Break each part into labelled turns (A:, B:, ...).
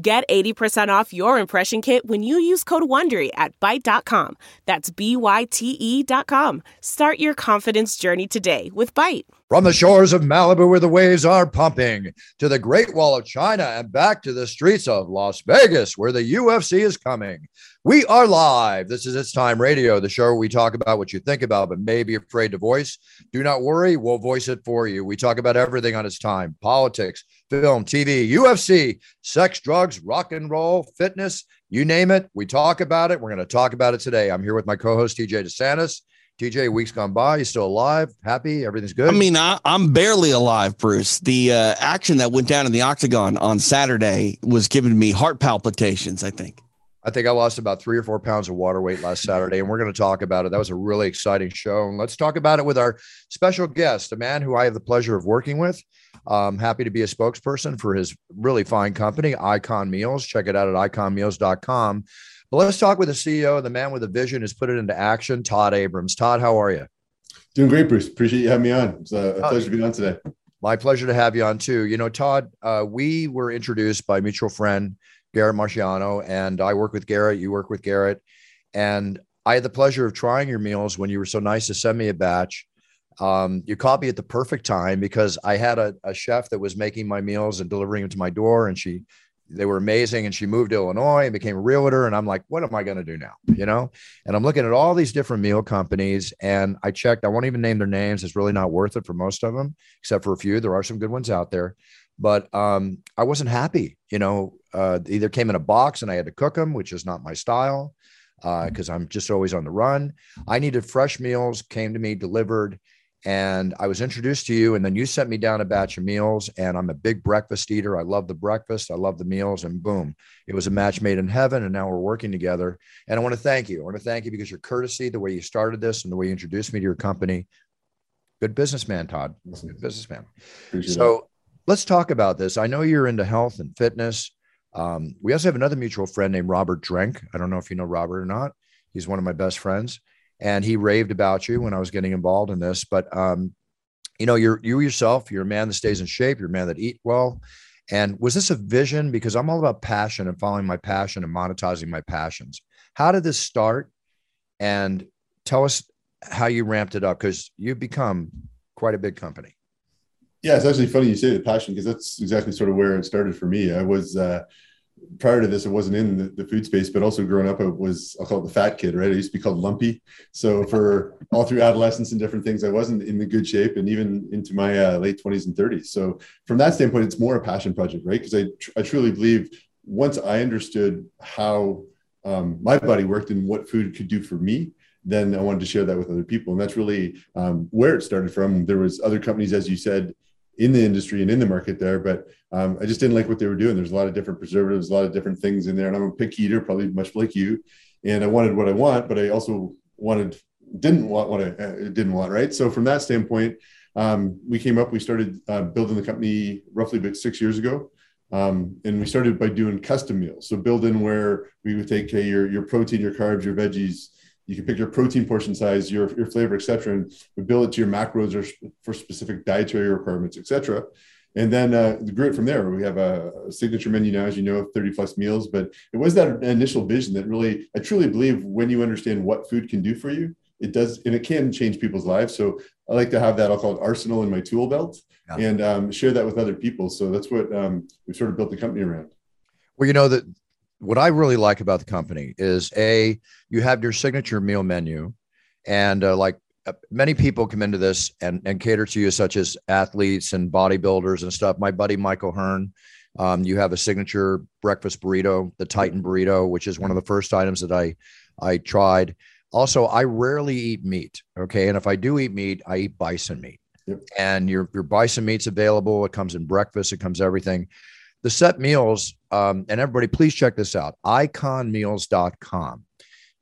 A: Get 80% off your impression kit when you use code WONDERY at Byte.com. That's B-Y-T-E dot com. Start your confidence journey today with Byte.
B: From the shores of Malibu where the waves are pumping to the Great Wall of China and back to the streets of Las Vegas where the UFC is coming. We are live. This is It's Time Radio, the show where we talk about what you think about but may be afraid to voice. Do not worry, we'll voice it for you. We talk about everything on It's Time politics, film, TV, UFC, sex, drugs, rock and roll, fitness, you name it. We talk about it. We're going to talk about it today. I'm here with my co host, TJ De Santis. TJ, weeks gone by, you still alive, happy, everything's good.
C: I mean, I, am barely alive, Bruce. The uh, action that went down in the octagon on Saturday was giving me heart palpitations. I think.
B: I think I lost about three or four pounds of water weight last Saturday, and we're going to talk about it. That was a really exciting show, and let's talk about it with our special guest, a man who I have the pleasure of working with. I'm happy to be a spokesperson for his really fine company, Icon Meals. Check it out at iconmeals.com. But let's talk with the CEO, the man with a vision has put it into action, Todd Abrams. Todd, how are you?
D: Doing great, Bruce. Appreciate you having me on. It's a, pleasure to be on today.
B: My pleasure to have you on too. You know, Todd, uh, we were introduced by mutual friend Garrett Marciano, and I work with Garrett. You work with Garrett, and I had the pleasure of trying your meals when you were so nice to send me a batch. Um, you caught me at the perfect time because I had a, a chef that was making my meals and delivering them to my door, and she they were amazing. And she moved to Illinois and became a realtor. And I'm like, what am I going to do now? You know? And I'm looking at all these different meal companies and I checked, I won't even name their names. It's really not worth it for most of them, except for a few. There are some good ones out there. But um, I wasn't happy. You know, uh, either came in a box and I had to cook them, which is not my style because uh, I'm just always on the run. I needed fresh meals, came to me delivered and I was introduced to you, and then you sent me down a batch of meals. And I'm a big breakfast eater. I love the breakfast. I love the meals, and boom, it was a match made in heaven. And now we're working together. And I want to thank you. I want to thank you because your courtesy, the way you started this, and the way you introduced me to your company. Good businessman, Todd. Good businessman. Appreciate so that. let's talk about this. I know you're into health and fitness. Um, we also have another mutual friend named Robert Drenk. I don't know if you know Robert or not. He's one of my best friends and he raved about you when I was getting involved in this. But um, you know, you're you yourself, you're a man that stays in shape, you're a man that eat well. And was this a vision? Because I'm all about passion and following my passion and monetizing my passions. How did this start? And tell us how you ramped it up because you've become quite a big company.
D: Yeah, it's actually funny you say the passion because that's exactly sort of where it started for me. I was uh, prior to this, I wasn't in the, the, food space, but also growing up, I was, I'll call it the fat kid, right? I used to be called lumpy. So for all through adolescence and different things, I wasn't in the good shape and even into my uh, late 20s and 30s. So from that standpoint, it's more a passion project, right? Because I, tr- I truly believe once I understood how um, my body worked and what food could do for me, then I wanted to share that with other people. And that's really um, where it started from. There was other companies, as you said, in the industry and in the market there, but um, I just didn't like what they were doing. There's a lot of different preservatives, a lot of different things in there, and I'm a picky eater, probably much like you. And I wanted what I want, but I also wanted didn't want what I uh, didn't want. Right. So from that standpoint, um, we came up. We started uh, building the company roughly about six years ago. Um, and we started by doing custom meals. So build in where we would take uh, your your protein, your carbs, your veggies, you can pick your protein portion size, your, your flavor, etc., and we build it to your macros or for specific dietary requirements, etc. And then uh, grew it from there. We have a, a, signature menu now, as you know, 30 plus meals. But it was that initial vision that really, I truly believe when you understand what food can do for you, it does, and it can change people's lives. So I like to have that, I'll call it arsenal in my tool belt yeah. and um, share that with other people. So that's what um, we've sort of built the company around.
B: Well, you know, that what I really like about the company is a you have your signature meal menu, and uh, like uh, many people come into this and and cater to you, such as athletes and bodybuilders and stuff. My buddy Michael Hearn, um, you have a signature breakfast burrito, the Titan burrito, which is one of the first items that I I tried. Also, I rarely eat meat. Okay, and if I do eat meat, I eat bison meat. Yep. And your your bison meat's available. It comes in breakfast. It comes everything the set meals, um, and everybody, please check this out iconmeals.com.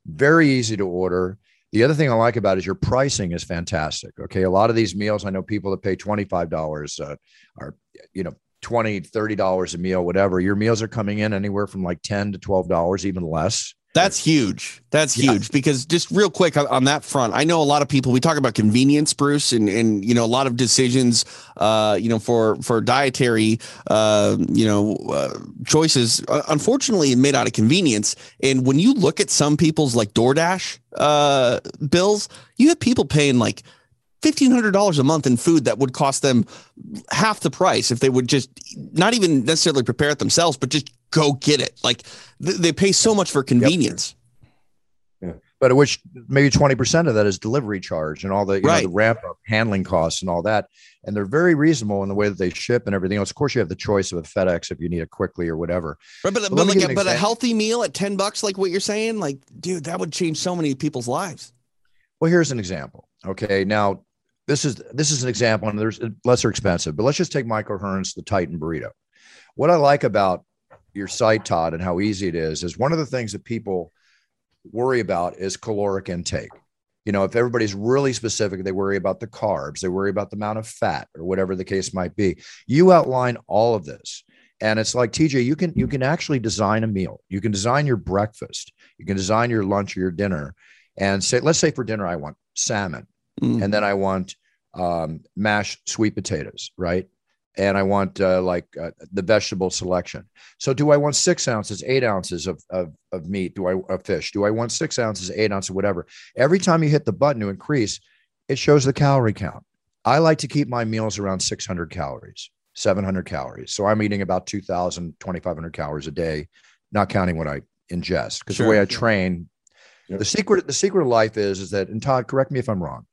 B: Very easy to order. The other thing I like about it is your pricing is fantastic. Okay. A lot of these meals, I know people that pay $25 uh, are, you know, 20 $30 a meal, whatever. Your meals are coming in anywhere from like 10 to $12, even less.
C: That's huge. That's huge yeah. because just real quick on, on, that front, I know a lot of people. We talk about convenience, Bruce, and and you know a lot of decisions, uh, you know, for for dietary, uh, you know, uh, choices. Uh, unfortunately, made out of convenience. And when you look at some people's like DoorDash uh, bills, you have people paying like $1500 a month in food that would cost them half the price if they would just not even necessarily prepare it themselves but just go get it. Like th- they pay so much for convenience.
B: Yep. yeah. but which maybe 20% of that is delivery charge and all the, right. know, the ramp up handling costs and all that. And they're very reasonable in the way that they ship and everything else. Of course you have the choice of a fedex if you need it quickly or whatever.
C: Right, but, but, but like a, but a healthy meal at 10 bucks like what you're saying like dude that would change so many people's lives.
B: Well here's an example okay? Now this is this is an example, and there's lesser expensive, but let's just take Michael Hearn's the Titan burrito. What I like about your site, Todd, and how easy it is, is one of the things that people worry about is caloric intake. You know, if everybody's really specific, they worry about the carbs, they worry about the amount of fat, or whatever the case might be. You outline all of this. And it's like TJ, you can you can actually design a meal. You can design your breakfast. You can design your lunch or your dinner. And say, let's say for dinner, I want salmon mm. and then I want um, mashed sweet potatoes, right? And I want uh, like uh, the vegetable selection. So, do I want six ounces, eight ounces of, of, of meat? Do I of fish? Do I want six ounces, eight ounces, whatever? Every time you hit the button to increase, it shows the calorie count. I like to keep my meals around 600 calories, 700 calories. So I'm eating about 2,000, 2,500 calories a day, not counting what I ingest. Because sure. the way I train, yep. the secret, the secret of life is, is that, and Todd, correct me if I'm wrong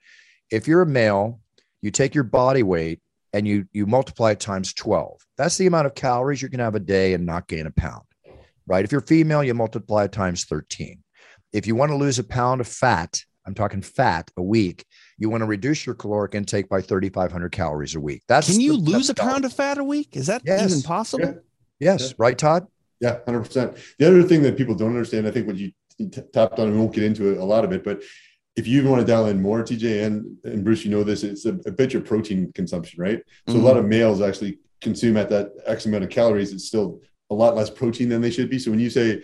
B: if you're a male, you take your body weight and you you multiply it times 12. That's the amount of calories you can have a day and not gain a pound. Right? If you're female, you multiply it times 13. If you want to lose a pound of fat, I'm talking fat a week, you want to reduce your caloric intake by 3500 calories a week. That's
C: Can you the, lose a pound of fat a week? Is that yes. even possible? Yeah.
B: Yes, yeah. right Todd?
D: Yeah, 100%. The other thing that people don't understand, I think what you tapped on, and we won't get into it, a lot of it, but if you even want to dial in more, TJ and, and Bruce, you know this, it's a, a bit your protein consumption, right? So mm-hmm. a lot of males actually consume at that X amount of calories. It's still a lot less protein than they should be. So when you say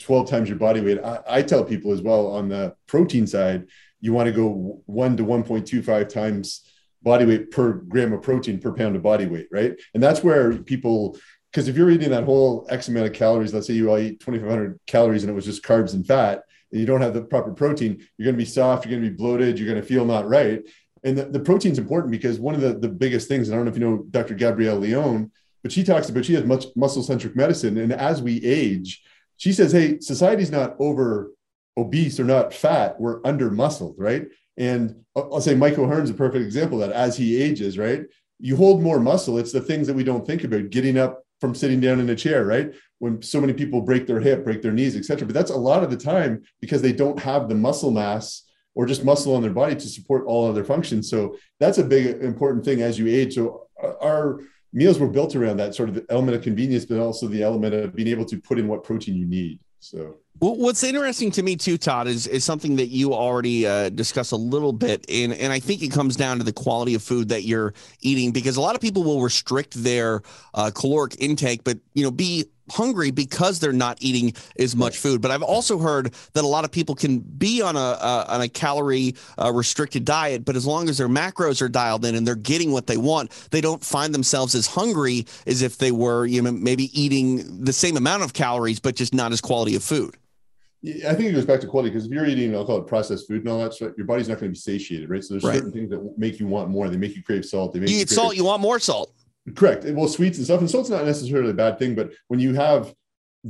D: 12 times your body weight, I, I tell people as well on the protein side, you want to go one to 1.25 times body weight per gram of protein per pound of body weight, right? And that's where people, because if you're eating that whole X amount of calories, let's say you all eat 2,500 calories and it was just carbs and fat, and you don't have the proper protein, you're going to be soft, you're going to be bloated, you're going to feel not right. And the, the protein's important because one of the, the biggest things, and I don't know if you know Dr. Gabrielle Lyon, but she talks about she has much muscle centric medicine. And as we age, she says, hey, society's not over obese or not fat, we're under muscled, right? And I'll say Michael Hearn's a perfect example of that as he ages, right? You hold more muscle. It's the things that we don't think about, getting up from sitting down in a chair, right? When so many people break their hip, break their knees, etc. But that's a lot of the time because they don't have the muscle mass or just muscle on their body to support all other functions. So that's a big important thing as you age. So our meals were built around that sort of element of convenience, but also the element of being able to put in what protein you need. So
C: what's interesting to me too, Todd, is is something that you already uh, discussed a little bit, and and I think it comes down to the quality of food that you're eating because a lot of people will restrict their uh, caloric intake, but you know, be hungry because they're not eating as much food. But I've also heard that a lot of people can be on a uh, on a calorie uh, restricted diet, but as long as their macros are dialed in and they're getting what they want, they don't find themselves as hungry as if they were, you know, maybe eating the same amount of calories but just not as quality of food.
D: I think it goes back to quality because if you're eating, I'll call it processed food and all that stuff, your body's not going to be satiated, right? So there's right. certain things that make you want more. They make you crave salt. They make
C: you, you eat salt, you want more salt.
D: Correct. Well, sweets and stuff, and salt's not necessarily a bad thing, but when you have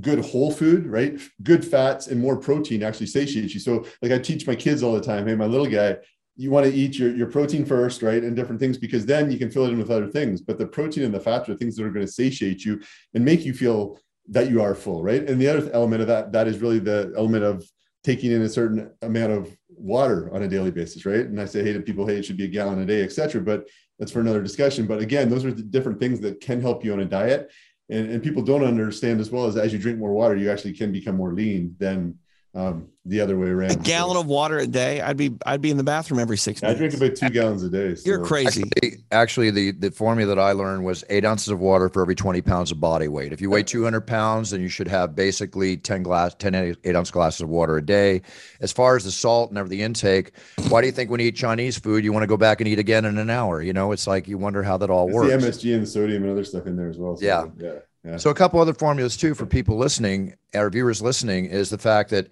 D: good whole food, right? Good fats and more protein actually satiates you. So, like I teach my kids all the time, hey, my little guy, you want to eat your, your protein first, right? And different things because then you can fill it in with other things. But the protein and the fats are things that are going to satiate you and make you feel that you are full, right? And the other element of that, that is really the element of taking in a certain amount of water on a daily basis, right? And I say, hey, to people, hey, it should be a gallon a day, etc. But that's for another discussion. But again, those are the different things that can help you on a diet. and, and people don't understand as well as as you drink more water, you actually can become more lean than um, the other way around.
C: A gallon so, of water a day. I'd be I'd be in the bathroom every six
D: minutes. I drink about two gallons a day.
C: So. You're crazy.
B: Actually, actually, the the formula that I learned was eight ounces of water for every 20 pounds of body weight. If you weigh 200 pounds, then you should have basically 10 glass 10 eight ounce glasses of water a day. As far as the salt and everything intake, why do you think when you eat Chinese food, you want to go back and eat again in an hour? You know, it's like you wonder how that all
D: it's
B: works.
D: The MSG and the sodium and other stuff in there as well.
B: So, yeah. Yeah. So a couple other formulas too for people listening, our viewers listening, is the fact that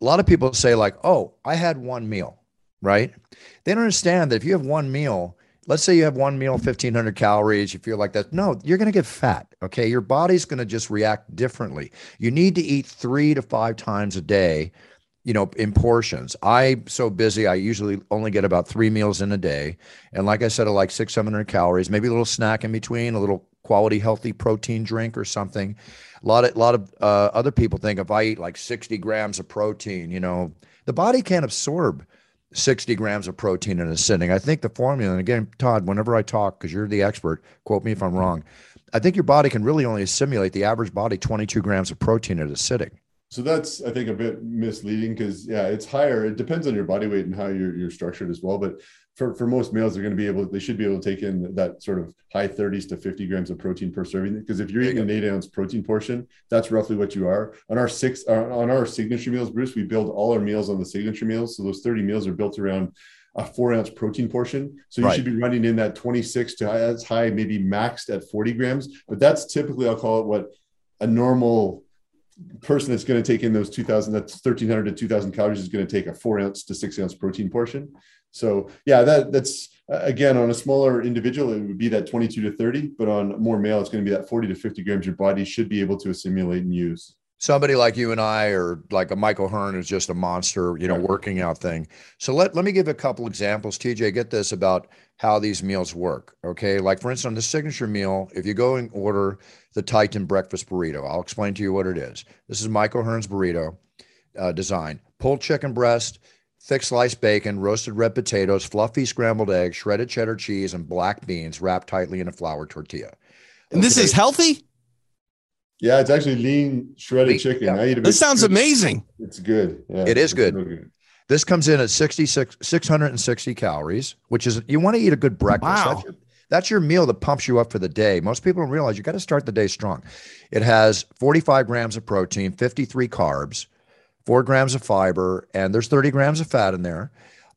B: a lot of people say like, "Oh, I had one meal," right? They don't understand that if you have one meal, let's say you have one meal, fifteen hundred calories, you feel like that. No, you're going to get fat. Okay, your body's going to just react differently. You need to eat three to five times a day. You know, in portions. I'm so busy. I usually only get about three meals in a day, and like I said, I like six, seven hundred calories. Maybe a little snack in between, a little quality, healthy protein drink or something. A lot of a lot of uh, other people think if I eat like 60 grams of protein, you know, the body can't absorb 60 grams of protein in a sitting. I think the formula, and again, Todd, whenever I talk, because you're the expert, quote me if I'm wrong. I think your body can really only assimilate the average body 22 grams of protein at a sitting.
D: So that's I think a bit misleading because yeah, it's higher. It depends on your body weight and how you're you're structured as well. But for, for most males, they're going to be able, they should be able to take in that sort of high 30s to 50 grams of protein per serving. Because if you're eating an eight ounce protein portion, that's roughly what you are. On our six, uh, on our signature meals, Bruce, we build all our meals on the signature meals. So those 30 meals are built around a four ounce protein portion. So you right. should be running in that 26 to as high, maybe maxed at 40 grams. But that's typically, I'll call it what a normal person that's going to take in those 2000 that's 1300 to 2000 calories is going to take a four ounce to six ounce protein portion so yeah, that that's uh, again on a smaller individual, it would be that 22 to 30, but on more male, it's going to be that 40 to 50 grams your body should be able to assimilate and use.
B: Somebody like you and I, or like a Michael Hearn, who's just a monster, you know, working out thing. So let let me give a couple examples. TJ, get this about how these meals work. Okay, like for instance, on the signature meal, if you go and order the Titan breakfast burrito, I'll explain to you what it is. This is Michael Hearn's burrito uh, design: pulled chicken breast thick sliced bacon, roasted red potatoes, fluffy scrambled eggs, shredded cheddar cheese, and black beans wrapped tightly in a flour tortilla.
C: And this is healthy?
D: Yeah, it's actually lean shredded lean, chicken.
C: Yeah. I eat this sounds amazing.
D: It's good.
B: Yeah, it is good. good. This comes in at 66, 660 calories, which is, you want to eat a good breakfast. Wow. That's your, that's your meal that pumps you up for the day. Most people don't realize you got to start the day strong. It has 45 grams of protein, 53 carbs, four grams of fiber, and there's 30 grams of fat in there.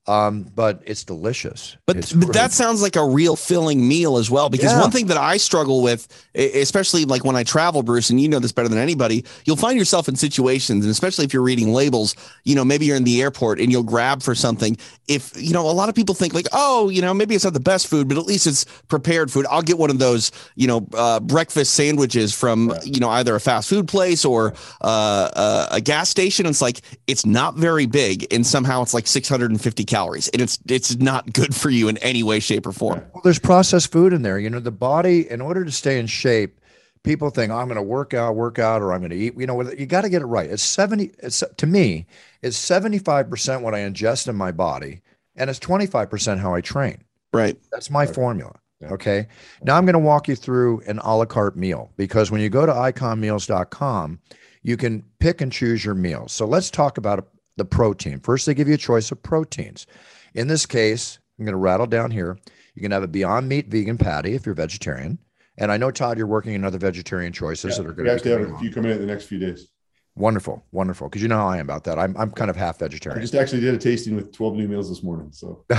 B: Um, but it's delicious.
C: But,
B: it's
C: but that sounds like a real filling meal as well. Because yeah. one thing that I struggle with, especially like when I travel, Bruce, and you know this better than anybody, you'll find yourself in situations, and especially if you're reading labels, you know, maybe you're in the airport and you'll grab for something. If, you know, a lot of people think like, oh, you know, maybe it's not the best food, but at least it's prepared food. I'll get one of those, you know, uh, breakfast sandwiches from, right. you know, either a fast food place or uh, uh, a gas station. And it's like, it's not very big. And somehow it's like 650 calories calories and it's it's not good for you in any way shape or form.
B: Well there's processed food in there. You know the body in order to stay in shape people think oh, i'm going to work out work out or i'm going to eat. You know you got to get it right. It's 70 it's to me it's 75% what i ingest in my body and it's 25% how i train.
C: Right.
B: That's my formula okay? Now i'm going to walk you through an a la carte meal because when you go to iconmeals.com you can pick and choose your meals. So let's talk about the protein. First, they give you a choice of proteins. In this case, I'm going to rattle down here. You can have a Beyond Meat vegan patty if you're vegetarian. And I know, Todd, you're working on other vegetarian choices yeah, that are going
D: to actually have a few coming in the next few days.
B: Wonderful, wonderful. Because you know how I am about that. I'm, I'm kind of half vegetarian.
D: I just actually did a tasting with 12 new meals this morning. So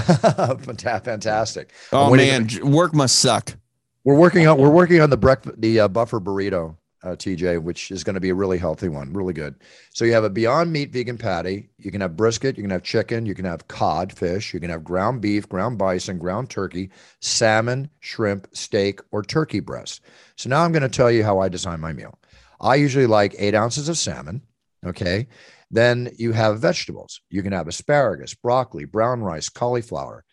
B: fantastic.
C: Oh man, work must suck.
B: We're working on we're working on the breakfast the uh, buffer burrito uh, TJ, which is going to be a really healthy one, really good. So you have a Beyond Meat vegan patty. You can have brisket, you can have chicken, you can have cod fish, you can have ground beef, ground bison, ground turkey, salmon, shrimp, steak, or turkey breast. So now I'm going to tell you how I design my meal. I usually like eight ounces of salmon. Okay. Then you have vegetables. You can have asparagus, broccoli, brown rice, cauliflower,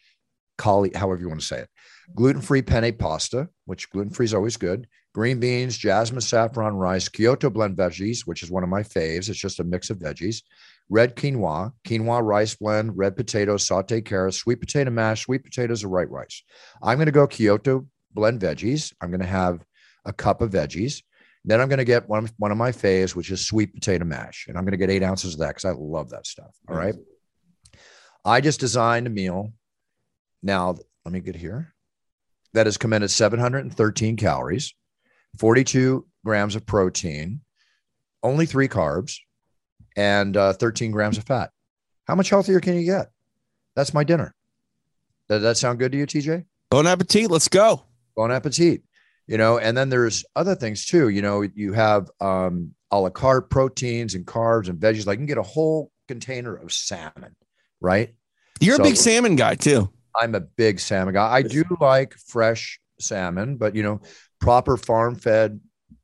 B: cauli, however you want to say it, gluten free penne pasta, which gluten free is always good green beans, jasmine saffron rice, Kyoto blend veggies, which is one of my faves. It's just a mix of veggies, red quinoa, quinoa rice blend, red potatoes, sauteed carrots, sweet potato mash, sweet potatoes, or white rice. I'm going to go Kyoto blend veggies. I'm going to have a cup of veggies. Then I'm going to get one, one of my faves, which is sweet potato mash. And I'm going to get eight ounces of that because I love that stuff. All right. I just designed a meal. Now, let me get here. That in at 713 calories, 42 grams of protein, only three carbs, and uh, 13 grams of fat. How much healthier can you get? That's my dinner. Does that sound good to you, TJ?
C: Bon appetit. Let's go.
B: Bon appetit. You know, and then there's other things too. You know, you have um, a la carte proteins and carbs and veggies. Like you can get a whole container of salmon, right?
C: You're
B: So-
C: a big salmon guy too.
B: I'm a big salmon guy. I do like fresh salmon, but you know, proper farm fed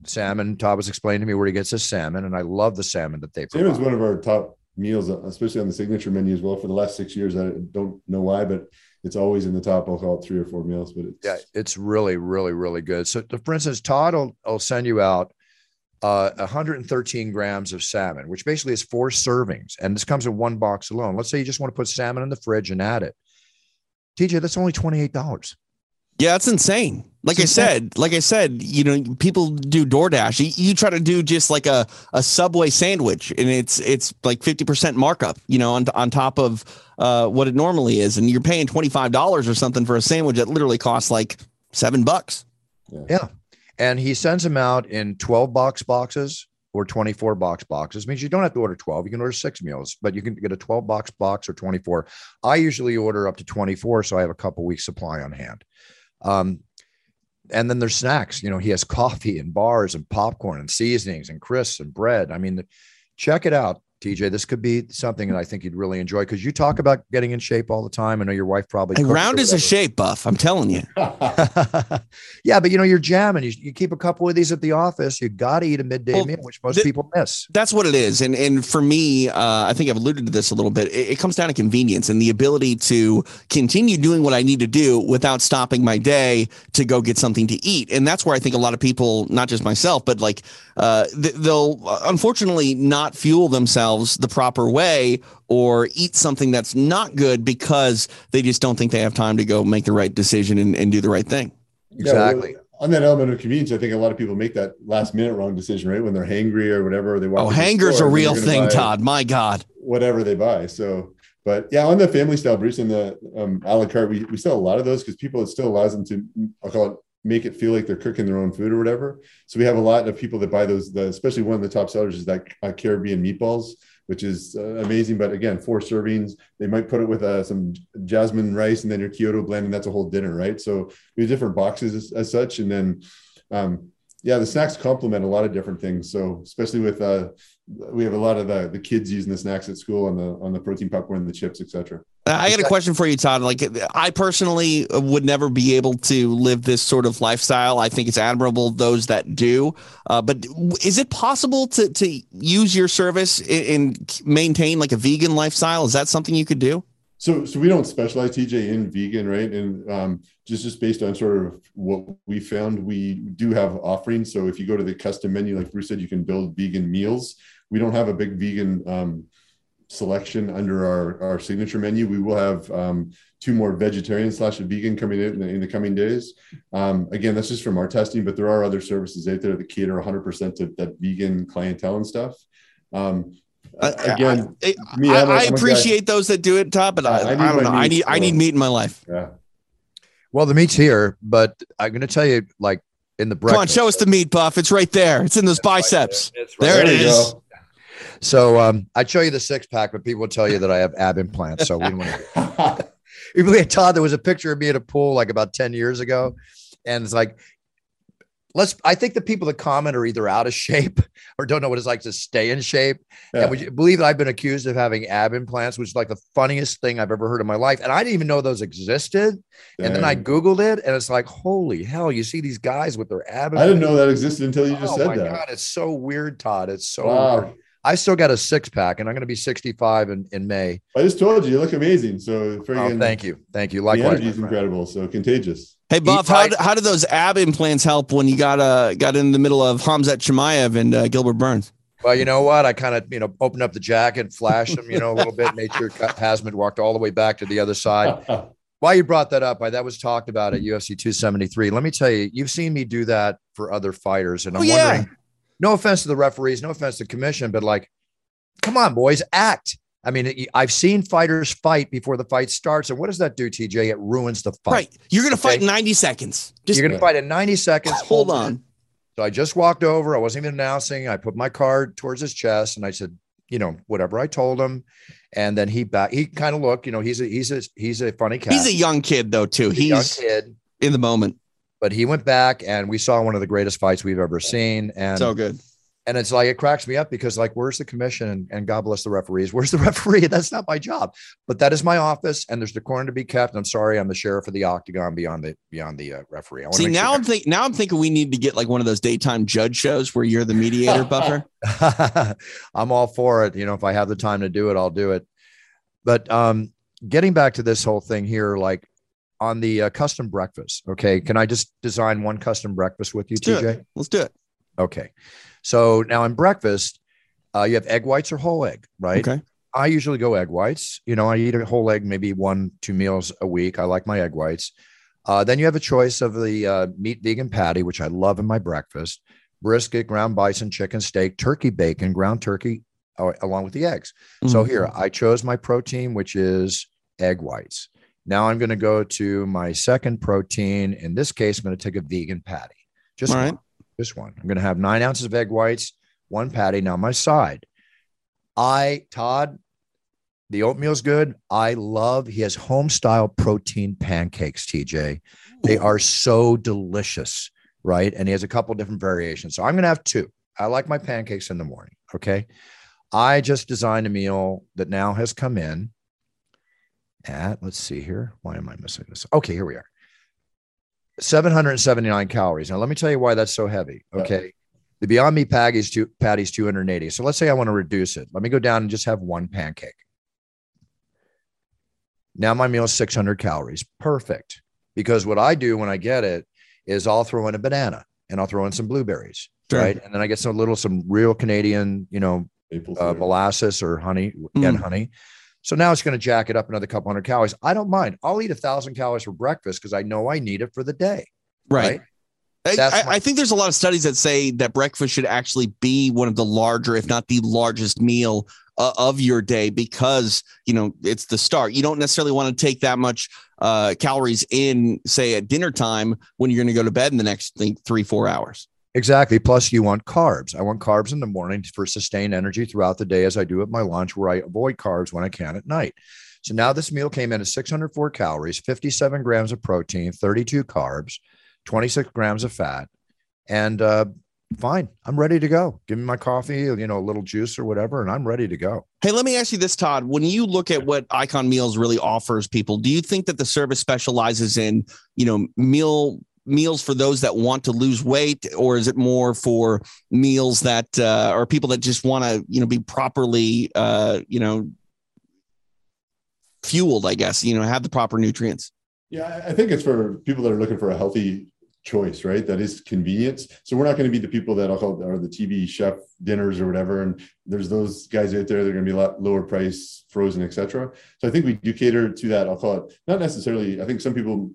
B: salmon. Todd was explaining to me where he gets his salmon, and I love the salmon that they
D: Salmon's
B: provide.
D: one of our top meals, especially on the signature menu as well. For the last six years, I don't know why, but it's always in the top. I'll call it three or four meals, but it's
B: Yeah, it's really, really, really good. So, for instance, Todd will, will send you out uh, 113 grams of salmon, which basically is four servings, and this comes in one box alone. Let's say you just want to put salmon in the fridge and add it. TJ, that's only twenty eight dollars.
C: Yeah, that's insane. Like I
B: It's insane.
C: said, like I said, you know, people do DoorDash. You, you try to do just like a, a Subway sandwich, and it's it's like fifty percent markup, you know, on on top of uh, what it normally is, and you're paying twenty five dollars or something for a sandwich that literally costs like seven bucks.
B: Yeah, and he sends them out in twelve box boxes or twenty four box boxes. means you don't have to order twelve; you can order six meals, but you can get a twelve box box or twenty four. I usually order up to twenty four, so I have a couple weeks supply on hand. Um, and then there's snacks. You know, he has coffee and bars and popcorn and seasonings and crisps and bread. I mean, check it out, TJ. This could be something that I think you'd really enjoy because you talk about getting in shape all the time. I know your wife probably
C: Hey, round is a shape, buff. I'm telling you.
B: yeah, but you know, you're jamming. You, you keep a couple of these at the office. You got to eat a midday
C: Well,
B: meal, which most
C: th-
B: people miss.
C: That's what it is, and and for me, uh, I think I've alluded to this a little bit. It, it comes down to convenience and the ability to continue doing what I need to do without stopping my day to go get something to eat, and that's where I think a lot of people, not just myself, but like uh, th- they'll uh, unfortunately not fuel themselves the proper way or eat something that's not good because they just don't think they have time to go make the right decision and, and do the right thing.
D: Yeah, well,
B: Exactly.
D: on that element of convenience, I think a lot of people make that last minute wrong decision, right? When they're hangry or whatever, they want.
C: Oh, hanger's a real thing, Todd. My God.
D: Whatever they buy. So, but yeah, on the family style Bruce and the um, a la carte, we, we sell a lot of those because people, it still allows them to, I'll call it, make it feel like they're cooking their own food or whatever. So we have a lot of people that buy those, the, especially one of the top sellers is that uh, Caribbean meatballs, which is uh, amazing. But again, four servings, they might put it with uh, some jasmine rice and then your Kyoto blend, and that's a whole dinner, right? So we have different boxes as, as such. And then, um, yeah, the snacks complement a lot of different things. So especially with, uh, we have a lot of the, the kids using the snacks at school on the, on the protein popcorn, the chips, et cetera.
C: Uh, I got a question for you, Todd. Like, I personally would never be able to live this sort of lifestyle. I think it's admirable those that do. Uh, but is it possible to to use your service and, and maintain like a vegan lifestyle? Is that something you could do?
D: So, so we don't specialize TJ in vegan, right? And um, just just based on sort of what we found, we do have offerings. So if you go to the custom menu, like Bruce said, you can build vegan meals. We don't have a big vegan um, selection under our our signature menu. We will have um, two more vegetarian slash vegan coming in in the coming days. Um, again, that's just from our testing, but there are other services out there that cater 100% to that vegan clientele and stuff. Um, again,
C: I,
D: me,
C: I,
D: I'm a-
C: I
D: I'm a guy-
C: appreciate those that do it, Todd. But I,
D: I
C: I,
D: need
C: don't
D: my
C: know. I
D: meat,
C: need I need meat in my life.
D: yeah.
B: Well, the meat's here, but I'm going to tell you, like in the
C: Come on, show us the meat, Buff. It's right there. It's in those biceps.
B: It's
C: There it
D: There you
C: is.
D: go.
B: So um, I'd show you the six pack, but people will tell you that I have ab implants. So we don't want to. You believe Todd? There was a picture of me at a pool like about 10 years ago. And it's like, let's, I think the people that comment are either out of shape or don't know what it's like to stay in shape.
D: Yeah.
B: And would you believe that I've been accused of having ab implants, which is like the funniest thing I've ever heard in my life. And I didn't even know those existed. And then I Googled it and it's like, holy hell, you see these guys with their ab.
D: I didn't know that existed until you just
B: oh
D: said
B: my
D: that.
B: God, it's so weird, Todd. It's so
D: wow.
B: weird. I still got a six pack and I'm going to be 65 in, in May.
D: I just told you, you look amazing. So
B: Oh, thank you. Thank you.
D: The
B: Likewise.
D: energy
B: my
D: is incredible. So contagious.
C: Hey Buff, how, how did those ab implants help when you got uh got in the middle of Hamzat Chimaev and uh, Gilbert Burns?
B: Well, you know what? I kind of, you know, opened up the jacket, flashed them, you know, a little bit, made sure Hamzat walked all the way back to the other side. Why you brought that up? I, that was talked about at UFC 273. Let me tell you, you've seen me do that for other fighters, and
C: Oh,
B: I'm
C: yeah.
B: wondering, no offense to the referees, no offense to the commission, but like, come on, boys, act. I mean, I've seen fighters fight before the fight starts, and what does that do, TJ? It ruins the fight.
C: Right, you're going to okay? fight in 90 seconds.
B: Just, you're going to fight in 90 seconds.
C: Hold on.
B: So I just walked over. I wasn't even announcing. I put my card towards his chest, and I said, you know, whatever I told him. And then he back. He kind of looked. You know, he's a he's a he's a funny cat.
C: He's a young kid though too. He's, he's kid in the moment.
B: But he went back, and we saw one of the greatest fights we've ever seen. And
C: so good.
B: and it's like it cracks me up because like where's the commission? And, and god bless the referees. Where's the referee? That's not my job. But that is my office and there's the corner to be kept. I'm sorry i'm the sheriff of the octagon beyond the beyond the uh, referee.
C: See now sure i'm thinking now i'm thinking we need to get like one of those daytime judge shows where you're the mediator buffer.
B: I'm all for it. You know if i have the time to do it i'll do it. But um getting back to this whole thing here like on the uh, custom breakfast okay can i just design one custom breakfast with you
C: Let's
B: tj
C: do Let's do it
B: okay so now in breakfast, uh, you have egg whites or whole egg, right?
C: Okay.
B: I usually go egg whites. You know, I eat a whole egg maybe one, two meals a week. I like my egg whites. Uh, then you have a choice of the uh, meat vegan patty, which I love in my breakfast, brisket, ground bison, chicken, steak, turkey bacon, ground turkey, uh, along with the eggs. Mm-hmm. So here I chose my protein, which is egg whites. Now I'm going to go to my second protein. In this case, I'm going to take a vegan patty. Just All right. This one. I'm going to have nine ounces of egg whites, one patty. Now, my side. I, Todd, the oatmeal's good. I love, he has home style protein pancakes, TJ. They are so delicious, right? And he has a couple different variations. So I'm going to have two. I like my pancakes in the morning. Okay. I just designed a meal that now has come in at, let's see here. Why am I missing this? Okay, here we are. 779 calories. Now, let me tell you why that's so heavy. Okay. The Beyond Meat patty's, two, patty's 280. So let's say I want to reduce it. Let me go down and just have one pancake. Now my meal is 600 calories. Perfect. Because what I do when I get it is I'll throw in a banana and I'll throw in some blueberries. Sure. Right. And then I get some little, some real Canadian, you know, uh, molasses or honey mm. and honey. So now it's going to jack it up another couple hundred calories. I don't mind. I'll eat a thousand calories for breakfast because I know I need it for the day.
C: Right. right? I, my- I, think there's a lot of studies that say that breakfast should actually be one of the larger, if not the largest meal uh, of your day because you know it's the start. You don't necessarily want to take that much uh, calories in, say, at dinner time when you're going to go to bed in the next think, three, four hours.
B: Exactly. Plus, you want carbs. I want carbs in the morning for sustained energy throughout the day, as I do at my lunch, where I avoid carbs when I can at night. So now this meal came in at 604 calories, 57 grams of protein, 32 carbs, 26 grams of fat, and uh, fine. I'm ready to go. Give me my coffee, you know, a little juice or whatever, and I'm ready to go.
C: Hey, let me ask you this, Todd. When you look at what Icon Meals really offers people, do you think that the service specializes in, you know, meal meals for those that want to lose weight or is it more for meals that uh, or people that just want to you know be properly uh, you know fueled i guess you know have the proper nutrients?
D: Yeah i think it's for people that are looking for a healthy choice right? That is convenience. So we're not going to be the people that are the tv chef dinners or whatever and there's those guys out there that are going to be a lot lower price frozen etc so i think we do cater to that i'll call it not necessarily i think some people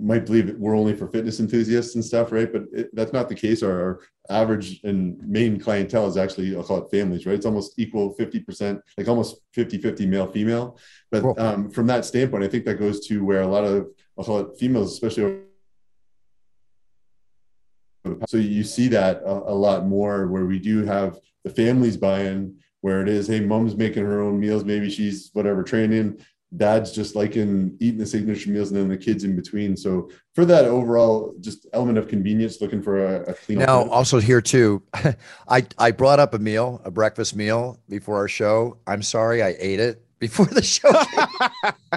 D: might believe we're only for fitness enthusiasts and stuff, right? But it, that's not the case. Our, our, average and main clientele is actually, I'll call it families, right? It's almost equal 50%, like almost 50 50 male female. But cool. um, from that standpoint, I think that goes to where a lot of, I'll call it females, especially. So you see that a, a lot more where we do have the families buy in where it is, hey, mom's making her own meals. Maybe she's whatever training dad's just liking eating the signature meals and then the kids in between. So for that overall just element of convenience, looking for a, a clean.
B: Now, also here too, I I brought up a meal, a breakfast meal before our show. I'm sorry, I ate it before the show.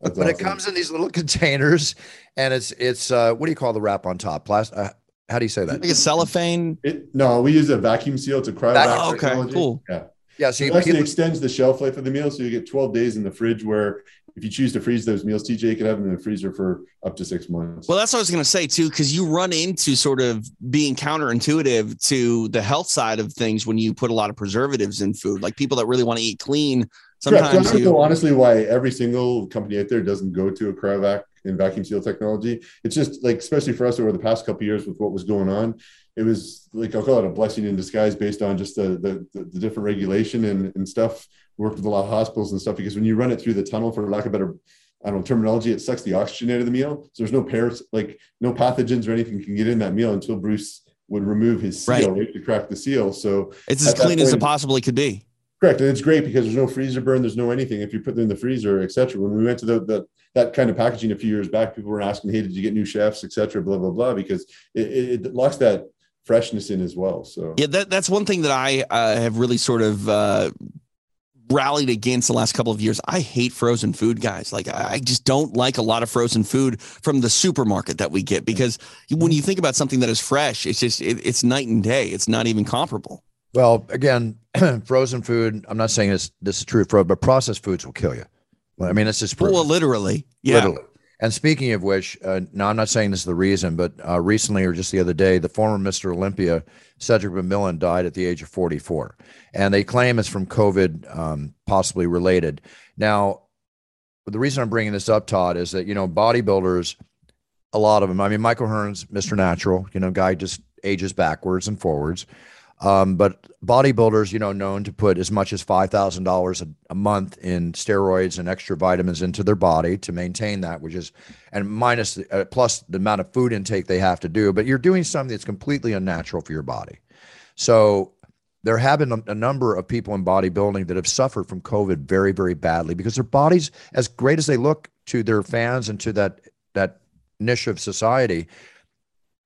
B: but awesome. it comes in these little containers, and it's it's uh, what do you call the wrap on top? Plastic. Uh, how do you say that?
C: Like a cellophane.
D: It, no, we use a vacuum seal. It's a cryo.
C: Oh, okay, technology. cool.
D: Yeah.
B: Yeah,
D: so it actually extends the shelf life of the meal, so you get 12 days in the fridge. Where if you choose to freeze those meals, TJ could have them in the freezer for up to six months.
C: Well, that's what I was going to say too, because you run into sort of being counterintuitive to the health side of things when you put a lot of preservatives in food. Like people that really want to eat clean, sometimes.
D: I don't know honestly why every single company out there doesn't go to a cryovac and vacuum seal technology. It's just like, especially for us over the past couple years with what was going on, it was like I'll call it a blessing in disguise based on just the the, the different regulation and, and stuff. Worked with a lot of hospitals and stuff because when you run it through the tunnel, for lack of better I don't know terminology, it sucks the oxygen out of the meal. So there's no pairs, like no pathogens or anything can get in that meal until Bruce would remove his seal right. to crack the seal. So
C: it's as clean point, as it possibly could be.
D: Correct, and it's great because there's no freezer burn, there's no anything if you put them in the freezer, etc. When we went to the, the that kind of packaging a few years back, people were asking, "Hey, did you get new chefs, etc." Blah blah blah, because it, it, it locks that freshness in as well. So
C: yeah, that, that's one thing that I uh, have really sort of uh, rallied against the last couple of years. I hate frozen food, guys. Like I just don't like a lot of frozen food from the supermarket that we get because when you think about something that is fresh, it's just it, it's night and day. It's not even comparable.
B: Well, again, frozen food. I'm not saying this this is true for, but processed foods will kill you. I mean, it's just
C: proven. well, literally, yeah. Literally.
B: And speaking of which, uh, now I'm not saying this is the reason, but uh, recently or just the other day, the former Mr. Olympia, Cedric McMillan, died at the age of 44, and they claim it's from COVID, um, possibly related. Now, the reason I'm bringing this up, Todd, is that you know bodybuilders, a lot of them. I mean, Michael Hearns, Mr. Natural, you know, guy just ages backwards and forwards. Um, but bodybuilders, you know, known to put as much as five thousand dollars a month in steroids and extra vitamins into their body to maintain that, which is, and minus uh, plus the amount of food intake they have to do. But you're doing something that's completely unnatural for your body. So there have been a, a number of people in bodybuilding that have suffered from COVID very, very badly because their bodies, as great as they look to their fans and to that that niche of society,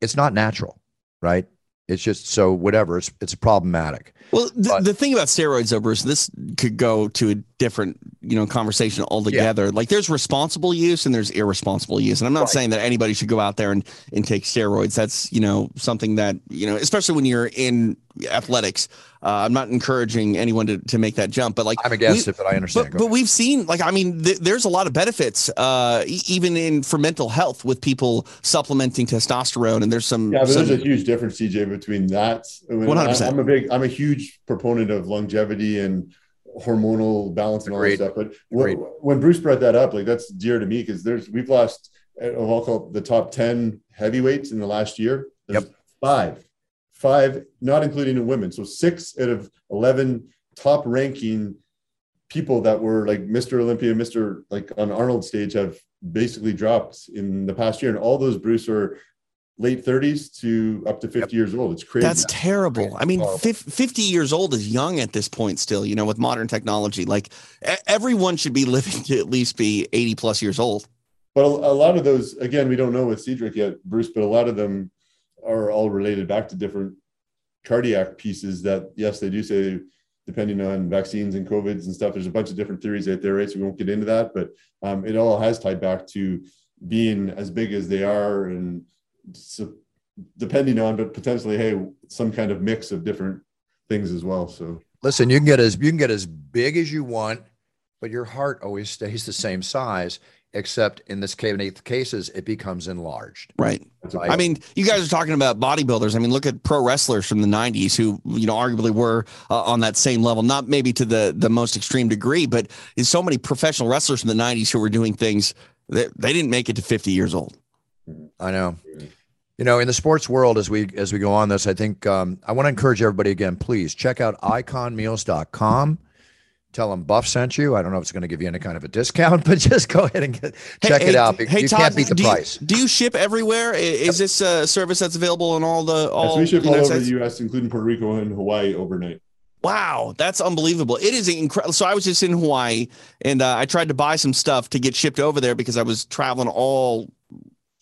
B: it's not natural, right? It's just so whatever. It's it's problematic.
C: Well, th- but, the thing about steroids, though, Bruce, this could go to a different you know conversation altogether. Yeah. Like there's responsible use and there's irresponsible use, and I'm not right. saying that anybody should go out there and and take steroids. That's you know something that you know, especially when you're in athletics. Uh, I'm not encouraging anyone to, to make that jump, but like
B: I'm against it, but I understand.
C: But, but we've seen like I mean, th- there's a lot of benefits, uh, even in for mental health with people supplementing testosterone, and there's some.
D: Yeah, but
C: some,
D: there's a huge difference, TJ, between that.
C: One hundred percent.
D: I'm a big, I'm a huge proponent of longevity and hormonal balance and all that stuff. But when, when, Bruce brought that up, like that's dear to me because there's we've lost uh, I'll call the top ten heavyweights in the last year. There's yep. five five, not including the women. So six out of 11 top ranking people that were like Mr. Olympia, Mr. like on Arnold stage have basically dropped in the past year. And all those Bruce are late 30s to up to 50 yep. years old. It's crazy.
C: That's terrible. I mean, 50 years old is young at this point still, you know, with modern technology. Like everyone should be living to at least be 80 plus years old.
D: But a, a lot of those, again, we don't know with Cedric yet, Bruce, but a lot of them are all related back to different cardiac pieces that yes they do say depending on vaccines and covids and stuff there's a bunch of different theories out there right so we won't get into that but um, it all has tied back to being as big as they are and so depending on but potentially hey some kind of mix of different things as well so
B: listen you can get as you can get as big as you want but your heart always stays the same size except in this cases, it becomes enlarged.
C: Right. right. I mean, you guys are talking about bodybuilders. I mean, look at pro wrestlers from the '90s who, you know, arguably were uh, on that same level, not maybe to the the most extreme degree, but there's so many professional wrestlers from the '90s who were doing things that they didn't make it to 50 years old.
B: I know. You know, in the sports world, as we as we go on this, I think um, I want to encourage everybody again. Please check out iconmeals.com tell them Buff sent you. I don't know if it's going to give you any kind of a discount, but just go ahead and get, check hey, it out. Hey, you Todd, can't beat the
C: do
B: price.
C: You, do you ship everywhere? Is yep. this a service that's available in all the all?
D: Yes, we ship all over the U.S., including Puerto Rico and Hawaii overnight.
C: Wow, that's unbelievable. It is incredible. So I was just in Hawaii and uh, I tried to buy some stuff to get shipped over there because I was traveling all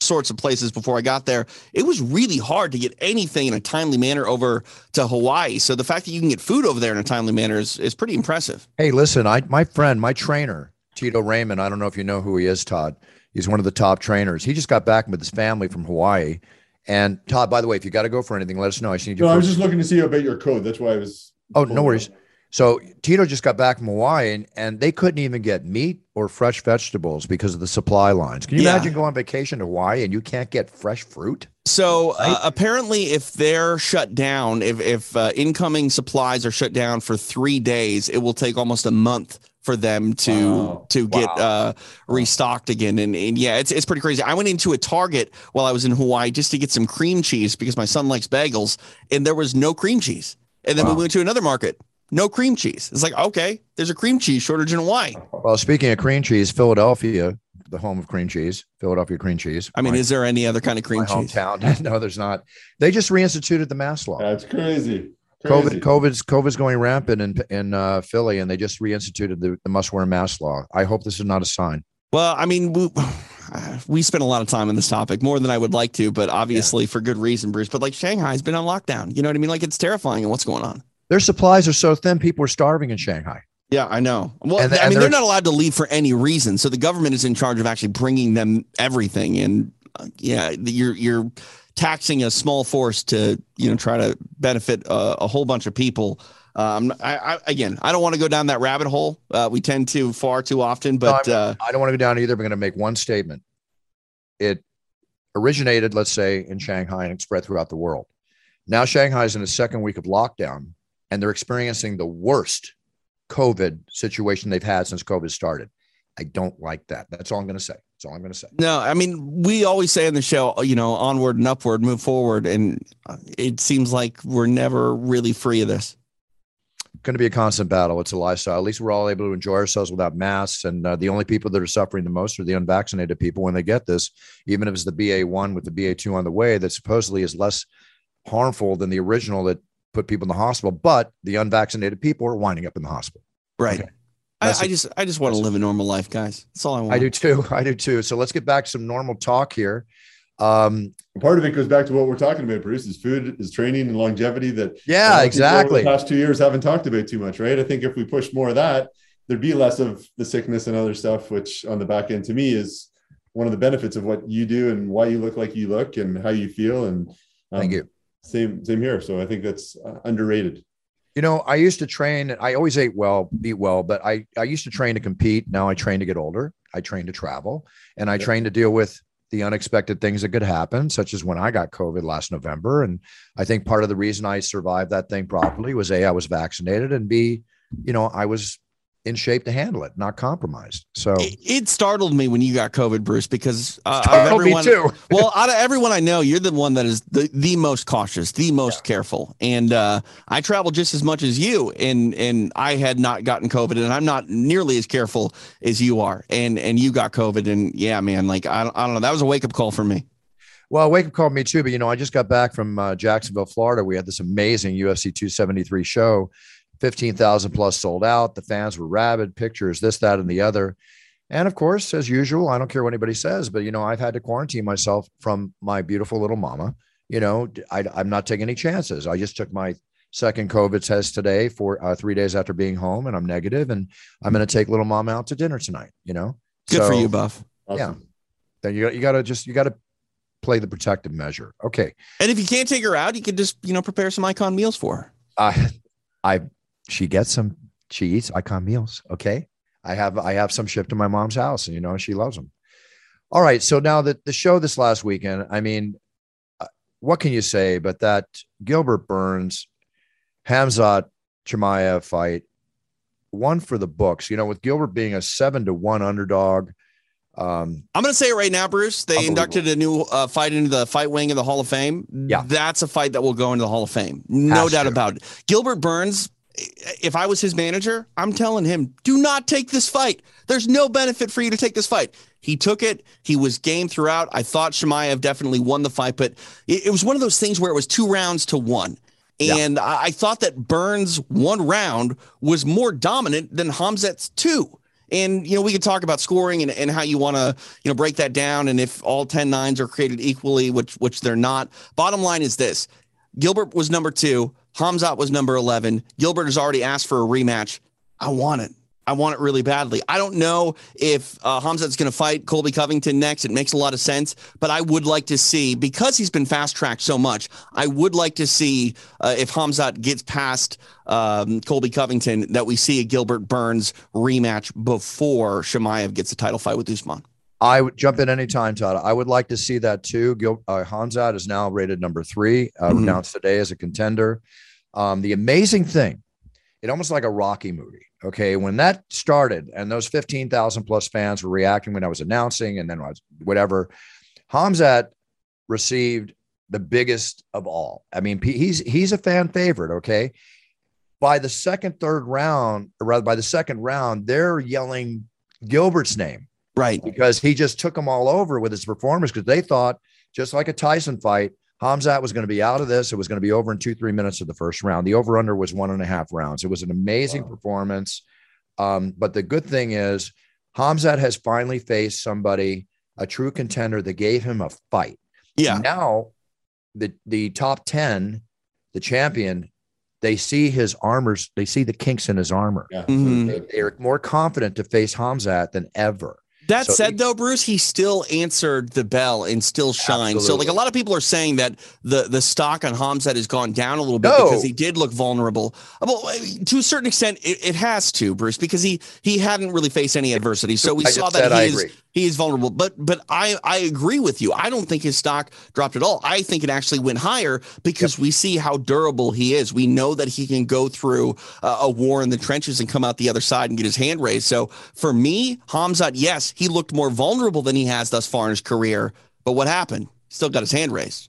C: sorts of places before I got there. It was really hard to get anything in a timely manner over to Hawaii. So the fact that you can get food over there in a timely manner is, is pretty impressive.
B: Hey, listen, I my friend, my trainer, Tito Raymond, I don't know if you know who he is, Todd. He's one of the top trainers. He just got back with his family from Hawaii. And Todd, by the way, if you got to go for anything, let us know. I
D: need you. No, I was just looking to see about your code. That's why I was.
B: Oh, no worries. So Tito just got back from Hawaii and, and, they couldn't even get meat or fresh vegetables because of the supply lines. Can you yeah. imagine going on vacation to Hawaii and you can't get fresh fruit?
C: So uh, apparently, if they're shut down, if if uh, incoming supplies are shut down for three days, it will take almost a month for them to
D: Wow.
C: to get
B: Wow.
C: uh, restocked again. And, and yeah, it's it's pretty crazy. I went into a Target while I was in Hawaii just to get some cream cheese because my son likes bagels, and there was no cream cheese. And then
B: Wow.
C: we went to another market, no cream cheese. It's like okay, there's a cream cheese shortage in Hawaii.
B: Well, speaking of cream cheese, Philadelphia, the home of cream cheese, Philadelphia cream cheese.
C: I mean,
B: my,
C: is there any other kind of cream
B: my
C: cheese?
B: hometown. no, there's not. They just reinstituted the mask law.
D: That's crazy.
B: COVID,
D: Crazy.
B: COVID's COVID's going rampant in in uh, Philly, and they just reinstituted the, the must wear mask law. I hope this is not a sign.
C: Well, I mean, we, we spent a lot of time on this topic, more than I would like to, but obviously for good reason, Bruce. But like Shanghai's been on lockdown. You know what I mean? Like it's terrifying and what's going on.
B: Their supplies are so thin, people are starving in Shanghai.
C: Yeah, I know. Well,
B: And-
C: I mean, they're
B: they're-
C: not allowed to leave for any reason. So the government is in charge of actually bringing them everything. And uh, yeah, you're you're taxing a small force to you know try to benefit uh, a whole bunch of people. Um, I, I again, I don't want to go down that rabbit hole. Uh, we tend to far too often, but
B: No,
C: uh,
B: I don't want to go down either. But I'm going to make one statement. It originated, let's say, in Shanghai and spread throughout the world. Now Shanghai is in a second week of lockdown, and they're experiencing the worst COVID situation they've had since COVID started. I don't like that. That's all I'm going to say. That's all I'm going to say.
C: No, I mean, we always say in the show, you know, onward and upward, move forward. And it seems like we're never really free of this.
B: going to be a constant battle. It's a lifestyle. At least we're all able to enjoy ourselves without masks. And uh, the only people that are suffering the most are the unvaccinated people when they get this, even if it's the BA1 with the BA2 on the way, that supposedly is less harmful than the original that put people in the hospital. But the unvaccinated people are winding up in the hospital.
C: Right.
B: Okay.
C: I, I just, I just want to live a normal life, guys. That's all I want.
B: I do too. I do too. So let's get back to some normal talk here. Um,
D: Part of it goes back to what we're talking about, Bruce, is food, is training and longevity that
B: yeah,
D: of over
B: exactly.
D: The past two years haven't talked about too much, right? I think if we push more of that, there'd be less of the sickness and other stuff, which on the back end to me is one of the benefits of what you do and why you look like you look and how you feel. And um,
B: Thank you.
D: Same, same here. So I think that's uh, underrated.
B: You know, I used to train. I always ate well, eat well, but I I used to train to compete. Now I train to get older. I train to travel, and I
D: Yeah.
B: train to deal with the unexpected things that could happen, such as when I got COVID last November. And I think part of the reason I survived that thing properly was a I was vaccinated, and b you know I was in shape to handle it, not compromised. So
C: It, it startled me when you got COVID, Bruce, because uh,
B: Startled me
C: everyone,
B: too.
C: well, out of everyone I know, you're the one that is the, the most cautious, the most careful. And uh, I travel just as much as you, and and I had not gotten COVID, and I'm not nearly as careful as you are. And and you got COVID, and yeah, man, like I don't, I don't know, that was a wake up call for me.
B: Well, wake up called me too, but you know, I just got back from uh, Jacksonville, Florida. We had this amazing UFC 273 show, 15,000 plus sold out. The fans were rabid, pictures, this, that, and the other. And of course, as usual, I don't care what anybody says, but you know, I've had to quarantine myself from my beautiful little mama. You know, I, I'm not taking any chances. I just took my second COVID test today for uh, three days after being home, and I'm negative, and I'm going to take little mama out to dinner tonight. You know,
C: Good for you, Buff.
D: Awesome.
B: Then you got you got to just you got to play the protective measure. Okay.
C: And if you can't take her out, you could just you know prepare some icon meals for her.
B: I, I, she gets some. She eats icon meals. Okay, I have I have some shipped to my mom's house, and you know she loves them. All right, so now the the show this last weekend. I mean, uh, what can you say? But that Gilbert Burns, Hamzat Chimaev fight, one for the books. You know, with Gilbert being a seven to one underdog. Um,
C: I'm going to say it right now, Bruce. They inducted a new uh, fight into the fight wing of the Hall of Fame.
B: Yeah.
C: That's a fight that will go into the Hall of Fame. No
B: Has
C: doubt
B: to.
C: about it. Gilbert Burns, if I was his manager, I'm telling him, do not take this fight. There's no benefit for you to take this fight. He took it. He was game throughout. I thought Chimaev definitely won the fight, but it, it was one of those things where it was two rounds to one.
B: Yeah.
C: And I, I thought that Burns' one round was more dominant than Hamzat's two. And you know, we could talk about scoring and, and how you want to, you know, break that down and if all 10 nines are created equally, which which they're not. Bottom line is this. Gilbert was number two, Hamzat was number 11. Gilbert has already asked for a rematch. I want it. I want it really badly. I don't know if uh, Hamzat's going to fight Colby Covington next. It makes a lot of sense, but I would like to see because he's been fast tracked so much. I would like to see uh, if Hamzat gets past um, Colby Covington that we see a Gilbert Burns rematch before Chimaev gets a title fight with Usman.
B: I would jump in anytime, Todd. I would like to see that too. Gil, uh, Hamzat is now rated number three, uh,
C: Mhm.
B: announced today as a contender. Um, the amazing thing it almost like a Rocky movie. Okay. When that started and those 15,000 plus fans were reacting when I was announcing and then I was whatever, Khamzat received the biggest of all. I mean, he's he's a fan favorite, okay? By the second, third round, or rather by the second round, they're yelling Gilbert's name.
C: Right.
B: Because he just took them all over with his performance because they thought, just like a Tyson fight, Hamzat was going to be out of this. It was going to be over in two, three minutes of the first round. The over under was one and a half rounds. It was an amazing wow. performance. Um, but the good thing is, Hamzat has finally faced somebody, a true contender that gave him a fight.
C: Yeah.
B: Now, the the top 10, the champion, they see his armors, they see the kinks in his armor.
D: Yeah. Mm-hmm. They,
B: they're more confident to face Hamzat than ever.
C: That so said, though, Bruce, he still answered the bell and still shined. Absolutely. So, like a lot of people are saying that the the stock on Khamzat has gone down a little bit no. because he did look vulnerable. Uh, well, uh, to a certain extent, it, it, has to, Bruce, because he he hadn't really faced any adversity. So we I saw that he is he is vulnerable. But but I I agree with you. I don't think his stock dropped at all. I think it actually went higher because yep. we see how durable he is. We know that he can go through uh, a war in the trenches and come out the other side and get his hand raised. So for me, Khamzat, yes, he looked more vulnerable than he has thus far in his career. But what happened? Still got his hand raised.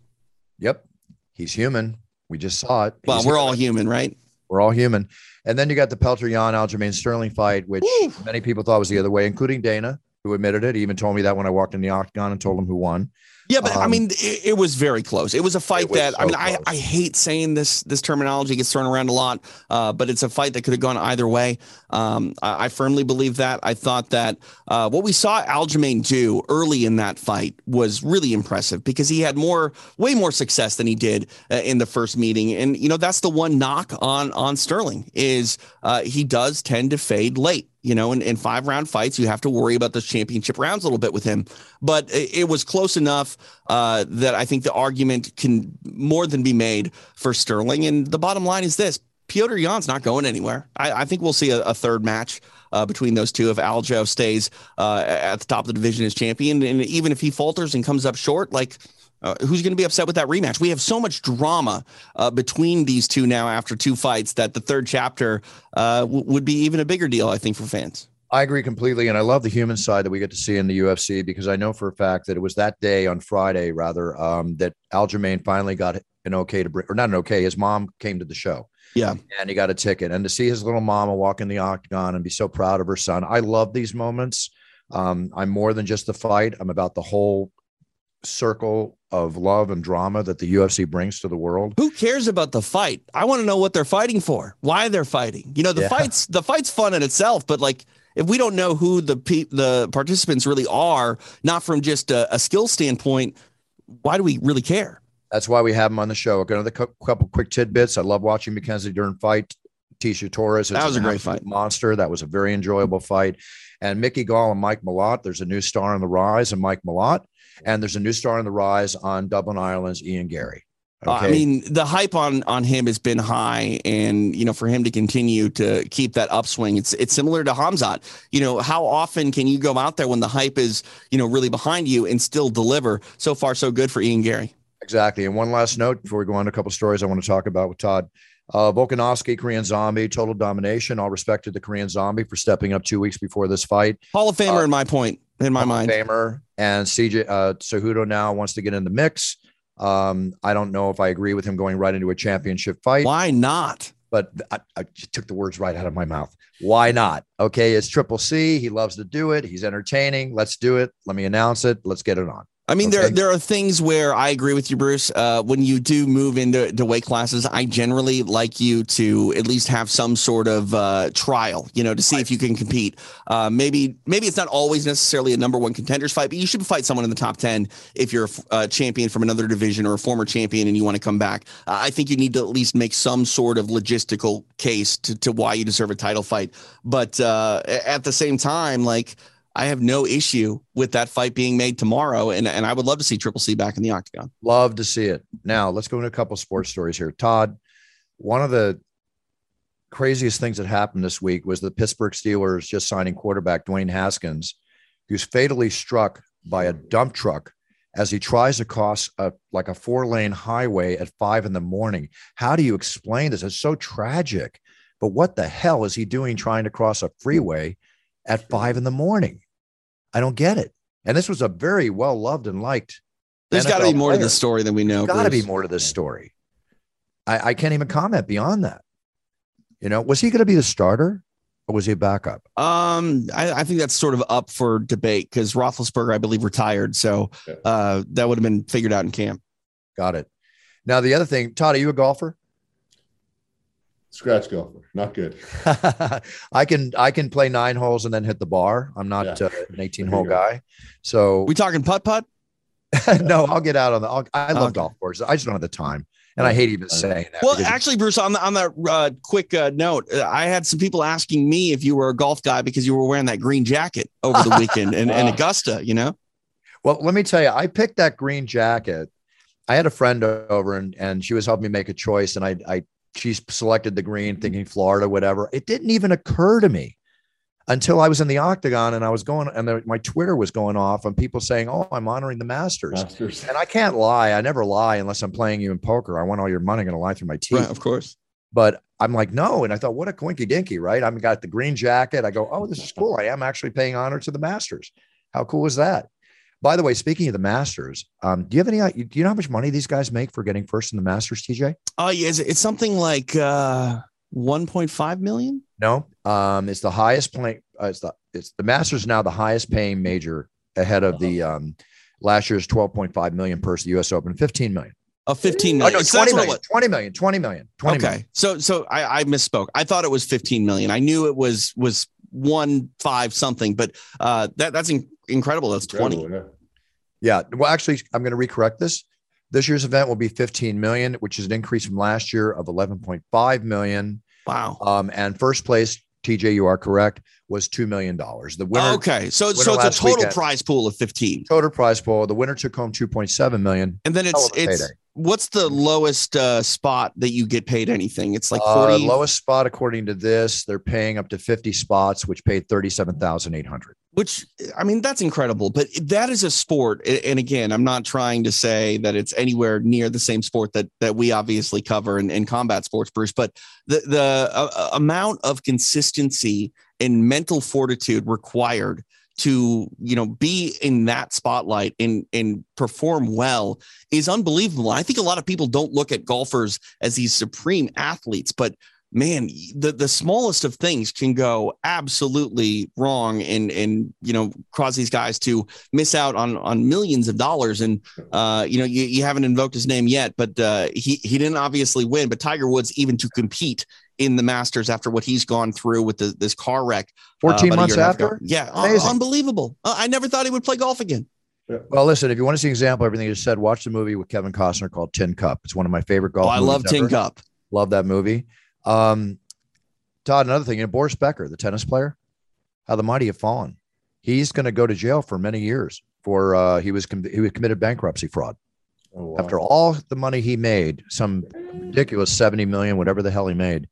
B: Yep, he's human. We just saw it.
C: Well,
B: he's
C: we're human. all human, right?
B: We're all human. And then you got the Petr Yan Aljamain Sterling fight, which many people thought was the other way, including Dana who admitted it. He even told me that when I walked in the octagon and told him who won.
C: Yeah, but um, I mean, it, it, was very close. It was a fight was that so I mean, I, I hate saying this this terminology gets thrown around a lot, uh, but it's a fight that could have gone either way. Um, I, I, firmly believe that. I thought that uh, what we saw Aljamain do early in that fight was really impressive because he had more, way more success than he did uh, in the first meeting. And you know, that's the one knock on on Sterling is uh, he does tend to fade late you know, in, in five round fights, you have to worry about those championship rounds a little bit with him. But it, it was close enough uh, that I think the argument can more than be made for Sterling. And the bottom line is this Petr Yan's not going anywhere. I, I think we'll see a, a third match. Uh, between those two, if Aljo stays uh, at the top of the division as champion, and even if he falters and comes up short, like uh, who's going to be upset with that rematch? We have so much drama uh, between these two now after two fights that the third chapter uh, w- would be even a bigger deal, I think, for fans.
B: I agree completely. And I love the human side that we get to see in the UFC because I know for a fact that it was that day on Friday, rather, um, that Aljamain finally got an okay to bring, or not an okay. His mom came to the show.
C: Yeah.
B: And he got a ticket. And to see his little mama walk in the octagon and be so proud of her son. I love these moments. Um, I'm more than just the fight, I'm about the whole circle of love and drama that the UFC brings to the world.
C: Who cares about the fight? I want to know what they're fighting for, why they're fighting. You know, the yeah. fights the fight's fun in itself, but like if we don't know who the pe- the participants really are, not from just a, a skill standpoint, why do we really care?
B: That's why we have them on the show. Another couple quick tidbits. I love watching Mackenzie during fight. Tecia Torres.
C: That was a great fight.
B: Monster. That was a very enjoyable fight. And Mickey Gall and Mike Malott. There's a new star on the rise, and Mike Malott. And there's a new star on the rise on Dublin Ireland's Ian Garry.
C: Okay. Uh, I mean, the hype on on him has been high, and you know, for him to continue to keep that upswing, it's it's similar to Hamzat. You know, how often can you go out there when the hype is you know really behind you and still deliver? So far, so good for Ian Garry.
B: Exactly. And one last note before we go on to a couple stories I want to talk about with Todd. Uh, Volkanovski, Korean Zombie, total domination. All respect to the Korean Zombie for stepping up two weeks before this fight.
C: Hall of Famer, uh, in my point in my
B: Hall
C: mind.
B: Famer and CJ uh, Cejudo now wants to get in the mix. Um, I don't know if I agree with him going right into a championship fight.
C: Why not?
B: But I, I took the words right out of my mouth. Why not? Okay, it's Triple C. He loves to do it. He's entertaining. Let's do it. Let me announce it. Let's get it on.
C: I mean, okay. there there are things where I agree with you, Bruce. Uh, when you do move into to weight classes, I generally like you to at least have some sort of uh, trial, you know, to see if you can compete. Uh, maybe maybe it's not always necessarily a number one contenders fight, but you should fight someone in the top ten if you're a champion from another division or a former champion and you want to come back. I think you need to at least make some sort of logistical case to to why you deserve a title fight. But uh, at the same time, like I have no issue with that fight being made tomorrow. And, and I would love to see Triple C back in the octagon.
B: Love to see it. Now, let's go into a couple sports stories here. Todd, one of the craziest things that happened this week was the Pittsburgh Steelers just signing quarterback Dwayne Haskins, who's fatally struck by a dump truck as he tries to cross a like a four lane highway at five in the morning. How do you explain this? It's so tragic. But what the hell is he doing trying to cross a freeway at five in the morning? I don't get it. And this was a very well loved and liked.
C: There's got to be more player. to the story than we know.
B: Got to be more to this story. I, I can't even comment beyond that. You know, was he going to be the starter or was he a backup?
C: Um, I, I think that's sort of up for debate because Roethlisberger, I believe, retired, so uh, that would have been figured out in camp.
B: Got it. Now the other thing, Todd, are you a golfer?
D: Scratch golfer, not good.
B: I can I can play nine holes and then hit the bar. I'm not yeah. uh, an 18 hole guy. So
C: we talking putt putt?
B: no, I'll get out on the. I'll, i love okay. golf courses. I just don't have the time, and I hate even saying that.
C: Well, actually, Bruce, on the, on that uh, quick uh, note, uh, I had some people asking me if you were a golf guy because you were wearing that green jacket over the weekend in, in Augusta. You know.
B: Well, let me tell you, I picked that green jacket. I had a friend over, and and she was helping me make a choice, and I I she selected the green, mm-hmm. thinking Florida, whatever. It didn't even occur to me until I was in the octagon and I was going, and the, my Twitter was going off, and people saying, "Oh, I'm honoring the Masters. Masters." And I can't lie; I never lie unless I'm playing you in poker. I want all your money going to lie through my teeth, right,
C: of course.
B: But I'm like, no, and I thought, what a coinky dinky, right? I've got the green jacket. I go, oh, this is cool. I am actually paying honor to the Masters. How cool is that? By the way, speaking of the Masters, um, do you have any? Do you know how much money these guys make for getting first in the Masters, TJ?
C: Oh, yeah, it's something like uh, 1.5 million.
B: No, um, it's the highest point. Uh, it's the it's the Masters now the highest paying major ahead of the uh-huh. um, last year's 12.5 million purse, the U.S. Open, 15 million.
C: Oh, 15 million.
B: Oh, no, 20 million, 20 million, 20 million, 20
C: okay.
B: Million.
C: So, so I, I misspoke. I thought it was 15 million. I knew it was, was one five something, but uh, that that's in, incredible. That's 20.
B: yeah. Yeah. Well, actually, I'm going to recorrect this. This year's event will be 15 million, which is an increase from last year of 11.5 million.
C: Wow.
B: Um, and first place, TJ, you are correct, was two million dollars. The winner.
C: Okay, so so it's a total weekend, prize pool of 15.
B: Total prize pool. The winner took home 2.7 million.
C: And then it's it's payday. what's the lowest uh, spot that you get paid anything? It's like 40. Uh,
B: lowest spot according to this, they're paying up to 50 spots, which paid 37,800
C: which I mean, that's incredible. But that is a sport. And again, I'm not trying to say that it's anywhere near the same sport that that we obviously cover in, in combat sports, Bruce. But the the uh, amount of consistency and mental fortitude required to you know be in that spotlight and and perform well is unbelievable. I think a lot of people don't look at golfers as these supreme athletes, but man, the, the smallest of things can go absolutely wrong and, and, you know, cause these guys to miss out on, on millions of dollars. And, uh, you know, you, you haven't invoked his name yet, but, uh, he, he didn't obviously win, but Tiger Woods, even to compete in the Masters after what he's gone through with the, this car wreck,
B: uh, 14 uh, months after.
C: Yeah. Amazing. unbelievable. Uh, I never thought he would play golf again.
B: Well, listen, if you want to see an example of everything you just said, watch the movie with Kevin Costner called Tin Cup. It's one of my favorite golf. Oh,
C: I love Tin Cup.
B: Love that movie. Um, Todd, another thing, you know, Boris Becker, the tennis player, how the mighty have fallen. He's going to go to jail for many years for uh, he was com- he was committed bankruptcy fraud. Oh, wow. After all the money he made, some ridiculous 70 million, whatever the hell he made.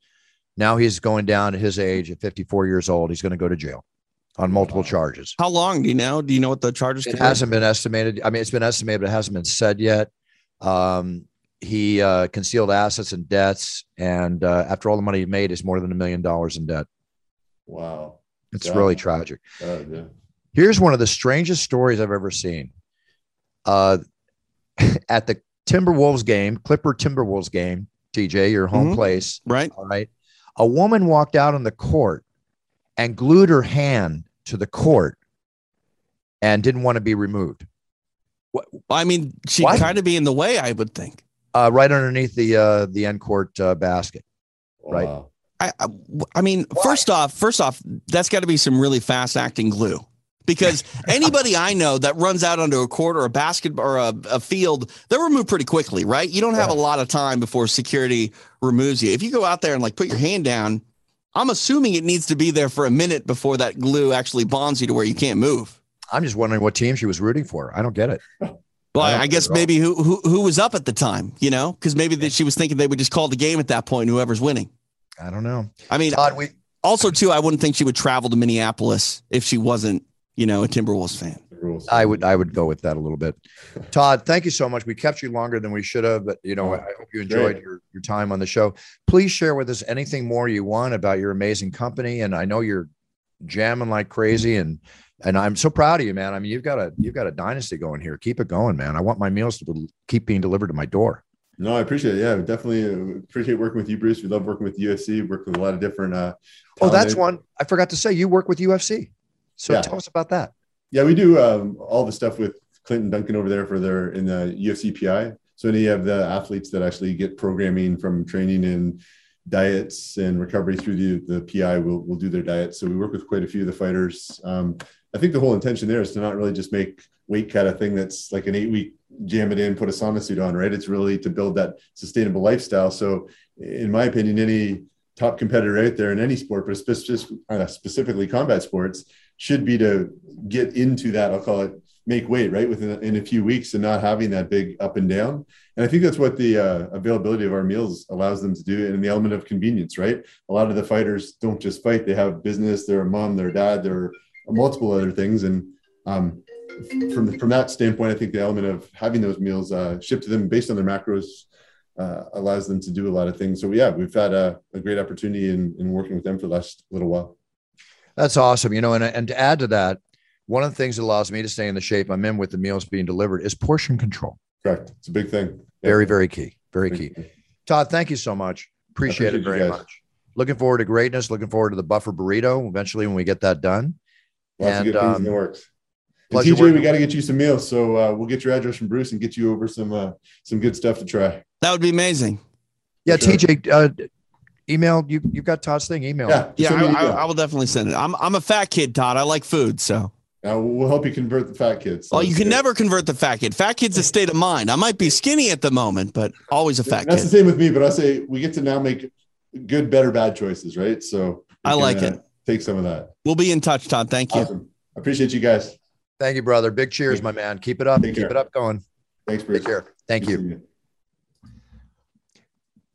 B: Now he's going down at his age at 54 years old. He's going to go to jail on multiple wow. charges.
C: How long do you know? Do you know what the charges?
B: It hasn't be? been estimated. I mean, it's been estimated, but it hasn't been said yet. Um, he uh, concealed assets and debts, and uh, after all the money he made, is more than a million dollars in debt.
D: Wow,
B: it's really tragic. yeah. Here's one of the strangest stories I've ever seen. Uh, at the Timberwolves game, Clipper Timberwolves game, TJ, your home mm-hmm. place,
C: right?
B: All right. A woman walked out on the court and glued her hand to the court and didn't want to be removed.
C: What? I mean, she'd kind of be in the way, I would think
B: uh, right underneath the uh, the end court uh, basket. Right. Wow.
C: I, I, I mean, Why? first off, first off, that's got to be some really fast acting glue because anybody I know that runs out onto a court or a basket or a, a field, they're removed pretty quickly, right? You don't have yeah. a lot of time before security removes you. If you go out there and like put your hand down, I'm assuming it needs to be there for a minute before that glue actually bonds you to where you can't move.
B: I'm just wondering what team she was rooting for. I don't get it.
C: Well, I, I guess maybe who, who who was up at the time, you know, because maybe that she was thinking they would just call the game at that point, whoever's winning.
B: I don't know.
C: I mean, Todd, we also too, I wouldn't think she would travel to Minneapolis if she wasn't, you know, a Timberwolves fan.
B: I would I would go with that a little bit. Todd, thank you so much. We kept you longer than we should have, but you know, I hope you enjoyed
D: great.
B: your, your time on the show. Please share with us anything more you want about your amazing company. And I know you're jamming like crazy and and I'm so proud of you, man. I mean, you've got a you've got a dynasty going here. Keep it going, man. I want my meals to be- keep being delivered to my door.
D: No, I appreciate it. Yeah, definitely uh, appreciate working with you, Bruce. We love working with UFC. Work with a lot of different. Uh,
B: Oh, that's one I forgot to say. You work with UFC. So
D: Yeah.
B: tell us about that.
D: Yeah, we do um, all the stuff with Clinton Duncan over there for their in the UFC PI. So any of the athletes that actually get programming from training and diets and recovery through the, the PI will will do their diets. So we work with quite a few of the fighters. Um, I think the whole intention there is to not really just make weight cut a thing that's like an eight week jam it in, put a sauna suit on, right? It's really to build that sustainable lifestyle. So in my opinion, any top competitor out there in any sport, but uh, specifically combat sports, should be to get into that. I'll call it make weight right within in a few weeks and not having that big up and down. And I think that's what the uh, availability of our meals allows them to do, and the element of convenience. Right, a lot of the fighters don't just fight; they have business, they're a mom, they're a dad, they're multiple other things, and um, from from that standpoint, I think the element of having those meals uh, shipped to them based on their macros uh, allows them to do a lot of things. So yeah, we've had a, a great opportunity in, in working with them for the last little while.
B: That's awesome. You know, and, and to add to that, one of the things that allows me to stay in the shape I'm in with the meals being delivered is portion control.
D: Correct. It's a big thing. Yeah.
B: Very, very key. Very key. Todd, thank you so much. Appreciate, it
D: appreciate you
B: very much. Looking forward to greatness. Looking forward to the buffer burrito eventually when we get that done.
D: Lots
B: And,
D: of good things in
B: um,
D: the works. And TJ, we got to get you some meals, so uh, we'll get your address from Bruce and get you over some uh, some good stuff to try.
C: That would be amazing.
B: Yeah,
D: Sure.
B: TJ, uh, email you. You've got Todd's thing. Email.
D: Yeah,
C: Yeah, I, I. I will definitely send it. I'm I'm a fat kid, Todd. I like food, so.
D: Uh, we'll help you convert the fat kids.
C: Oh, you can
D: good.
C: never convert the fat kid. Fat kid's a state of mind. I might be skinny at the moment, but always a fat
D: That's the same with me, but I say we get to now make good, better, bad choices, right? So we
C: I
D: can,
C: like
D: uh,
C: it.
D: Take some of that.
C: We'll be in touch, Todd. Thank you.
D: Awesome. I appreciate you guys.
B: Thank you, brother. Big cheers,
D: Thank
B: my man. Keep it up.
D: Take
B: Keep
D: care.
B: it up going.
D: Thanks, Bruce.
B: Take care. Thank
D: Good
B: you.
D: you.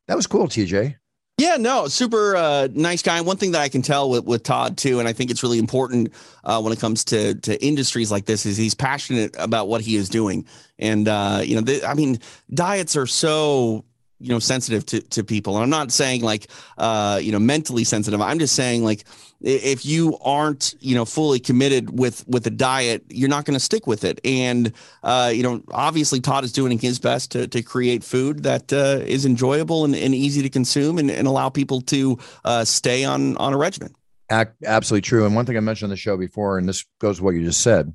B: That was cool, TJ.
C: Yeah, no, super uh, nice guy. One thing that I can tell with, with Todd too, and I think it's really important uh, when it comes to to industries like this, is he's passionate about what he is doing. And uh, you know, the, I mean, diets are so you know sensitive to to people. And I'm not saying like uh, you know mentally sensitive. I'm just saying like if you aren't you know fully committed with with a diet, you're not going to stick with it. And uh, you know, obviously Todd is doing his best to to create food that uh, is enjoyable and, and easy to consume and, and allow people to uh, stay on on a regimen.
B: Absolutely true. And one thing I mentioned on the show before, and this goes to what you just said,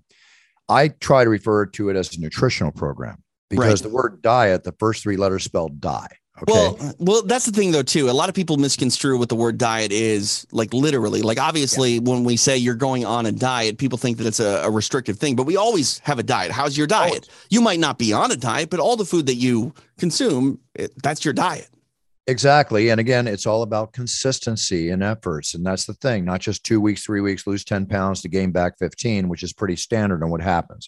B: I try to refer to it as a nutritional program because
C: Right.
B: the word diet, the first three letters spell die. Okay.
C: Well, uh, well, that's the thing though too. A lot of people misconstrue what the word diet is, like literally. Like obviously, when we say you're going on a diet, people think that it's a, a restrictive thing. But we always have a diet. How's your diet? You might not be on a diet, but all the food that you consume, it, that's your diet.
B: Exactly. And again, it's all about consistency and efforts. And that's the thing, not just two weeks, three weeks, lose 10 pounds to gain back 15, which is pretty standard on what happens.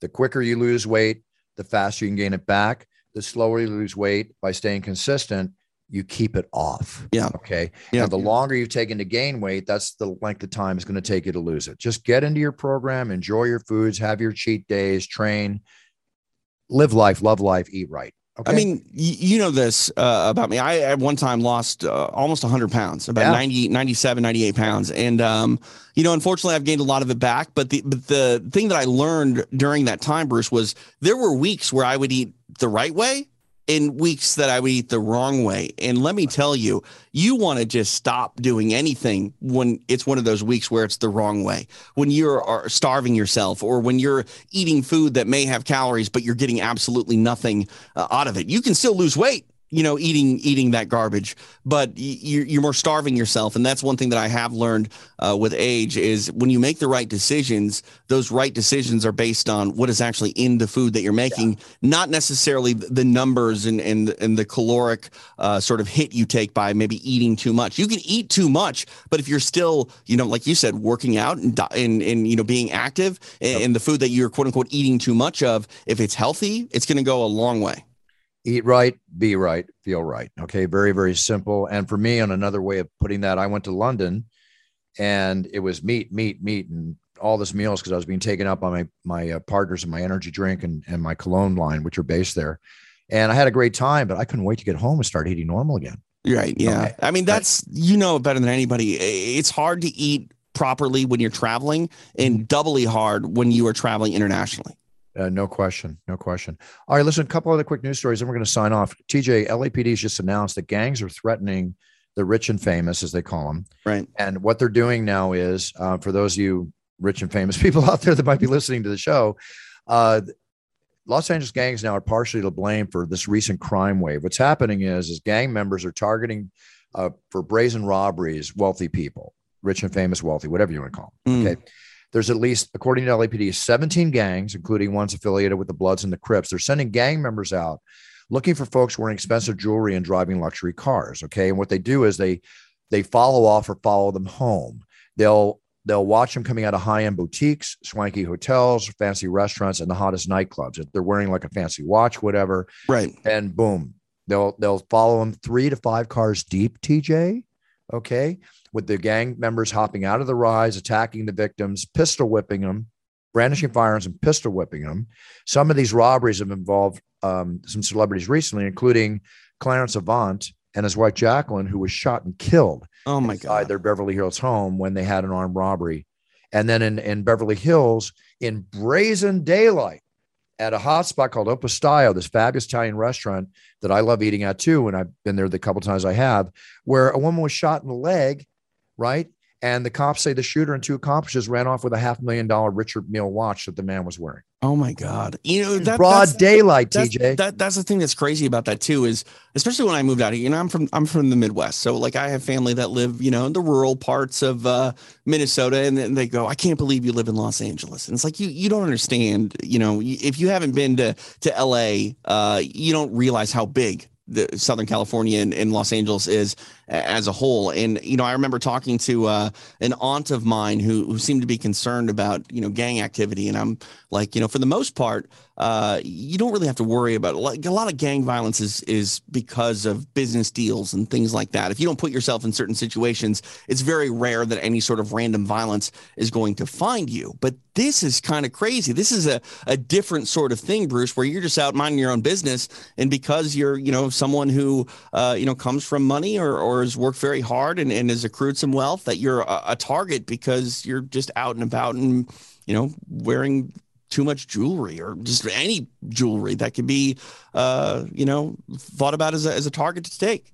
B: The quicker you lose weight, the faster you can gain it back. The slower you lose weight by staying consistent, you keep it off.
C: Yeah.
B: Okay.
C: Yeah.
B: And the longer you've taken to gain weight, that's the length of time it's going to take you to lose it. Just get into your program, enjoy your foods, have your cheat days, train, live life, love life, eat right. Okay.
C: I mean, you know this uh, about me. I at one time lost uh, almost 100 pounds, about
B: Yeah.
C: 90, 97, 98 pounds. And, um, you know, unfortunately, I've gained a lot of it back. But the, but the thing that I learned during that time, Bruce, was there were weeks where I would eat the right way and weeks that I would eat the wrong way. And let me tell you, you want to just stop doing anything when it's one of those weeks where it's the wrong way. When you're starving yourself or when you're eating food that may have calories, but you're getting absolutely nothing uh, out of it. You can still lose weight, you know, eating eating that garbage, but you're, you're more starving yourself. And that's one thing that I have learned uh, with age is when you make the right decisions, those right decisions are based on what is actually in the food that you're making, not necessarily the numbers and and and the caloric uh, sort of hit you take by maybe eating too much. You can eat too much, but if you're still, you know, like you said, working out and and, and you know being active, and, and the food that you're quote unquote eating too much of, if it's healthy, it's going to go a long way.
B: Eat right, be right, feel right. Okay. Very, very simple. And for me, on another way of putting that, I went to London and it was meat, meat, meat, and all this meals because I was being taken up by my my uh, partners and my energy drink and and my cologne line, which are based there. And I had a great time, but I couldn't wait to get home and start eating normal again.
C: Right. Yeah. Okay. I mean, that's you know better than anybody. It's hard to eat properly when you're traveling, and mm-hmm. doubly hard when you are traveling internationally.
B: Uh, no question. No question. All right, listen, a couple other quick news stories, and we're going to sign off. TJ, LAPD has just announced that gangs are threatening the rich and famous, as they call them.
C: Right.
B: And what they're doing now is, uh, for those of you rich and famous people out there that might be listening to the show, uh, Los Angeles gangs now are partially to blame for this recent crime wave. What's happening is, is gang members are targeting uh, for brazen robberies wealthy people, rich and famous, wealthy, whatever you want to call them. Mm. Okay. There's at least, according to LAPD, 17 gangs, including ones affiliated with the Bloods and the Crips. They're sending gang members out looking for folks wearing expensive jewelry and driving luxury cars. Okay. And what they do is they they follow off or follow them home. They'll they'll watch them coming out of high-end boutiques, swanky hotels, fancy restaurants, and the hottest nightclubs. If they're wearing like a fancy watch, whatever.
C: Right.
B: And boom, they'll they'll follow them three to five cars deep, TJ. Okay. With the gang members hopping out of the rise, attacking the victims, pistol whipping them, brandishing firearms and pistol whipping them. Some of these robberies have involved um, some celebrities recently, including Clarence Avant and his wife Jacqueline, who was shot and killed.
C: Oh my God!
B: Their Beverly Hills home when they had an armed robbery, and then in in Beverly Hills in brazen daylight at a hot spot called Opus this fabulous Italian restaurant that I love eating at too, and I've been there the couple times I have, where a woman was shot in the leg, right? And the cops say the shooter and two accomplices ran off with a half million dollar Richard Mille watch that the man was wearing.
C: Oh my God! You know
B: that broad that's, daylight,
C: that's,
B: TJ.
C: That, that's the thing that's crazy about that too is especially when I moved out here. You know, I'm from I'm from the Midwest, so like I have family that live you know in the rural parts of uh, Minnesota, and then they go, "I can't believe you live in Los Angeles." And it's like you you don't understand. You know, if you haven't been to to L.A., uh, you don't realize how big the Southern California and, and, Los Angeles is as a whole. And you know, I remember talking to uh, an aunt of mine who who seemed to be concerned about you know gang activity, and I'm like, you know, for the most part, uh, you don't really have to worry about it. Like a lot of gang violence is is because of business deals and things like that. If you don't put yourself in certain situations, it's very rare that any sort of random violence is going to find you. But this is kind of crazy. This is a, a different sort of thing, Bruce, where you're just out minding your own business, and because you're you know someone who uh, you know comes from money or or has worked very hard and, and has accrued some wealth, that you're a, a target because you're just out and about and you know wearing too much jewelry or just any jewelry that could be, uh, you know, thought about as a, as a target to take.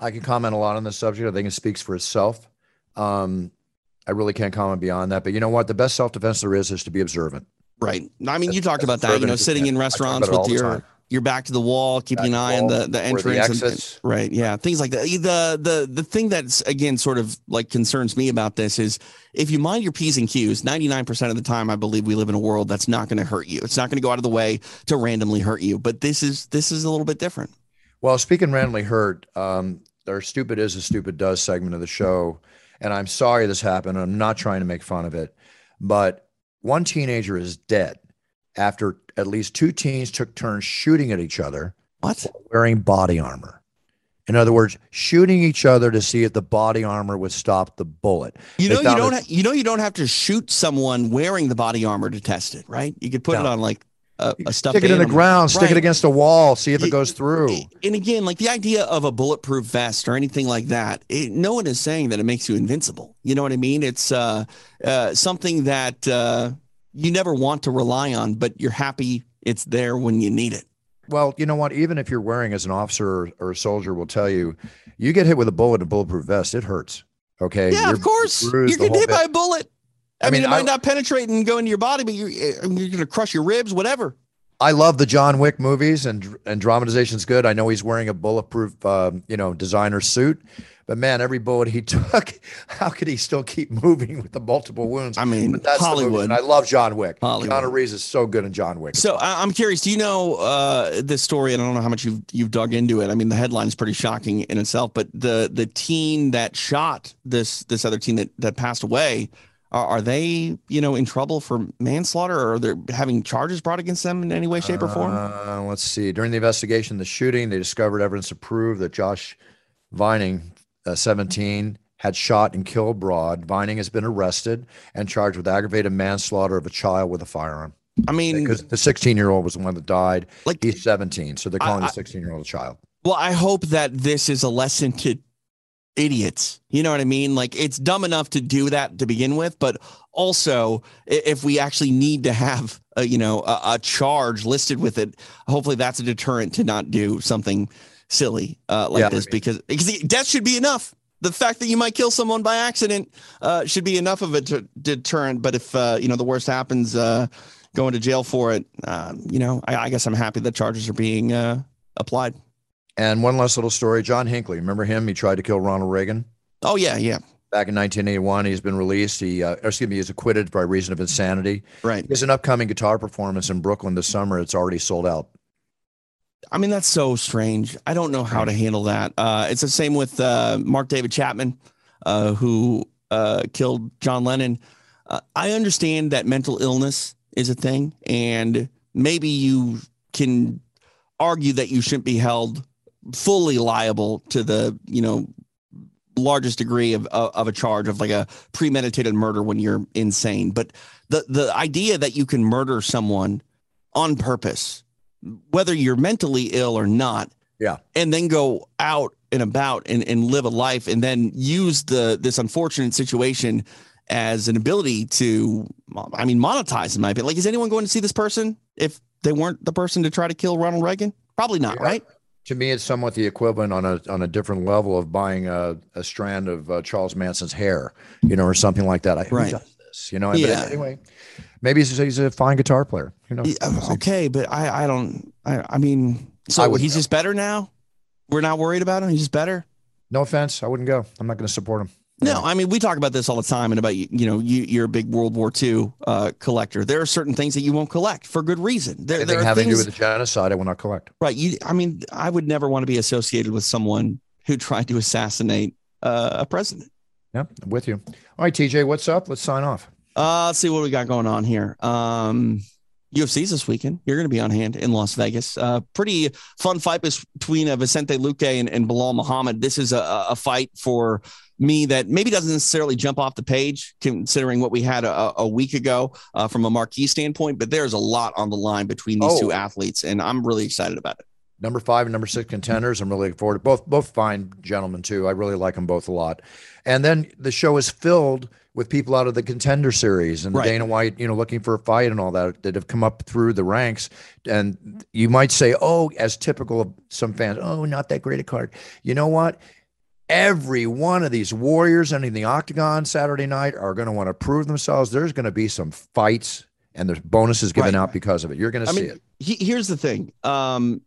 B: I can comment a lot on this subject. I think it speaks for itself. Um, I really can't comment beyond that. But you know what? The best self defense there is is to be observant.
C: Right. I mean, you talked about that. You know, sitting in restaurants with your your back to the wall, keeping back an eye on the the entrance,
B: the and,
C: right? Yeah, things like that. The the the thing that's again sort of like concerns me about this is if you mind your p's and q's, ninety nine percent of the time, I believe we live in a world that's not going to hurt you. It's not going to go out of the way to randomly hurt you. But this is this is a little bit different.
B: Well, speaking randomly hurt, um, our stupid is a stupid does segment of the show, and I'm sorry this happened. I'm not trying to make fun of it, but one teenager is dead after at least two teens took turns shooting at each other.
C: What?
B: Wearing body armor. In other words, shooting each other to see if the body armor would stop the bullet.
C: You know, you don't. Ha- you know, you don't have to shoot someone wearing the body armor to test it, right? You could put no. it on like a, a stuffed
B: stick it
C: animal.
B: in the ground, stick right. it against a wall, see if it goes through.
C: And again, like the idea of a bulletproof vest or anything like that, it, no one is saying that it makes you invincible. You know what I mean? It's uh, uh, something that uh, you never want to rely on, but you're happy it's there when you need it.
B: Well, you know what? Even if you're wearing as an officer or a soldier, will tell you, you get hit with a bullet in a bulletproof vest, it hurts. Okay.
C: Yeah, you're of course. You're getting hit bit. by a bullet. I, I mean, mean, it might not penetrate and go into your body, but you're, eh, you're going to crush your ribs, whatever.
B: I love the John Wick movies and and dramatization's good. I know he's wearing a bulletproof, um, you know, designer suit, but man, every bullet he took, how could he still keep moving with the multiple wounds?
C: I mean, that's Hollywood.
B: I love John Wick. Hollywood. Keanu Reeves is so good in John Wick.
C: So I'm curious. Do you know uh, this story? And I don't know how much you've you've dug into it. I mean, the headline is pretty shocking in itself. But the the teen that shot this this other teen that that passed away. Are, are they, you know, in trouble for manslaughter, or are they having charges brought against them in any way, shape, or form?
B: Uh, let's see. During the investigation, the shooting, they discovered evidence to prove that Josh Vining uh, 17, had shot and killed Broad. Vining has been arrested and charged with aggravated manslaughter of a child with a firearm.
C: I mean,
B: Because the 16 year old was the one that died.
C: like,
B: He's 17. So they're calling
C: I-
B: the 16 year old a child.
C: well, I hope that this is a lesson to idiots. You know what I mean? Like, it's dumb enough to do that to begin with, but also if we actually need to have a, you know, a, a charge listed with it, hopefully that's a deterrent to not do something silly uh, like
B: Yeah.
C: this because because death should be enough. The fact that you might kill someone by accident uh, should be enough of a t- deterrent. But if uh, you know the worst happens, uh, going to jail for it, uh, you know, I, I guess I'm happy that charges are being uh, applied.
B: And one last little story John Hinckley, remember him? He tried to kill Ronald Reagan.
C: Oh yeah, yeah,
B: Back in 1981, he's been released. He, uh, or excuse me, he's acquitted by reason of insanity.
C: right.
B: He has an upcoming guitar performance in Brooklyn this summer. It's already sold out.
C: I mean, that's so strange. I don't know how to handle that. Uh, it's the same with uh, Mark David Chapman, uh, who uh, killed John Lennon. Uh, I understand that mental illness is a thing, and maybe you can argue that you shouldn't be held fully liable to the you know largest degree of of, of a charge of like a premeditated murder when you're insane. But the the idea that you can murder someone on purpose whether you're mentally ill or not.
B: Yeah.
C: And then go out and about and, and live a life and then use the this unfortunate situation as an ability to I mean monetize in my opinion. Like is anyone going to see this person if they weren't the person to try to kill Ronald Reagan? Probably not,
B: Yeah.
C: right?
B: To me, it's somewhat the equivalent on a on a different level of buying a, a strand of uh, Charles Manson's hair, you know, or something like that. I,
C: Right.
B: this? You know, but
C: Yeah.
B: anyway, maybe he's, he's a fine guitar player. You know,
C: Yeah, Okay, but I I don't I I mean so
B: I
C: he's just better now? We're not worried about him. He's just better.
B: no offense, I wouldn't go. I'm not going to support him.
C: No, I mean we talk about this all the time, and about you. You know, you, you're a big World War II uh, collector. There are certain things that you won't collect for good reason. There,
B: Anything
C: there are
B: having to do with the genocide, I will not collect.
C: right? You, I mean, I would never want to be associated with someone who tried to assassinate uh, a president.
B: Yeah, I'm with you. All right, TJ, what's up? Let's sign off.
C: Uh, let's see what we got going on here. Um, UFC's this weekend. You're going to be on hand in Las Vegas. Uh, pretty fun fight between uh, Vicente Luque and, and Belal Muhammad. This is a, a fight for me that maybe doesn't necessarily jump off the page, considering what we had a, a week ago uh, from a marquee standpoint. But there's a lot on the line between these
B: Oh.
C: two athletes, and I'm really excited about it.
B: Number five and number six contenders. I'm really looking forward to both. Both fine gentlemen too. I really like them both a lot. And then the show is filled with people out of the contender series and
C: Right.
B: Dana White, you know, looking for a fight and all that that have come up through the ranks. And you might say, oh, as typical of some fans, oh, not that great a card. You know what? Every one of these warriors in the octagon Saturday night are going to want to prove themselves. There's going to be some fights and there's bonuses given
C: Right.
B: out because of it. You're going to
C: I
B: see
C: mean,
B: it.
C: he, here's the thing. Um,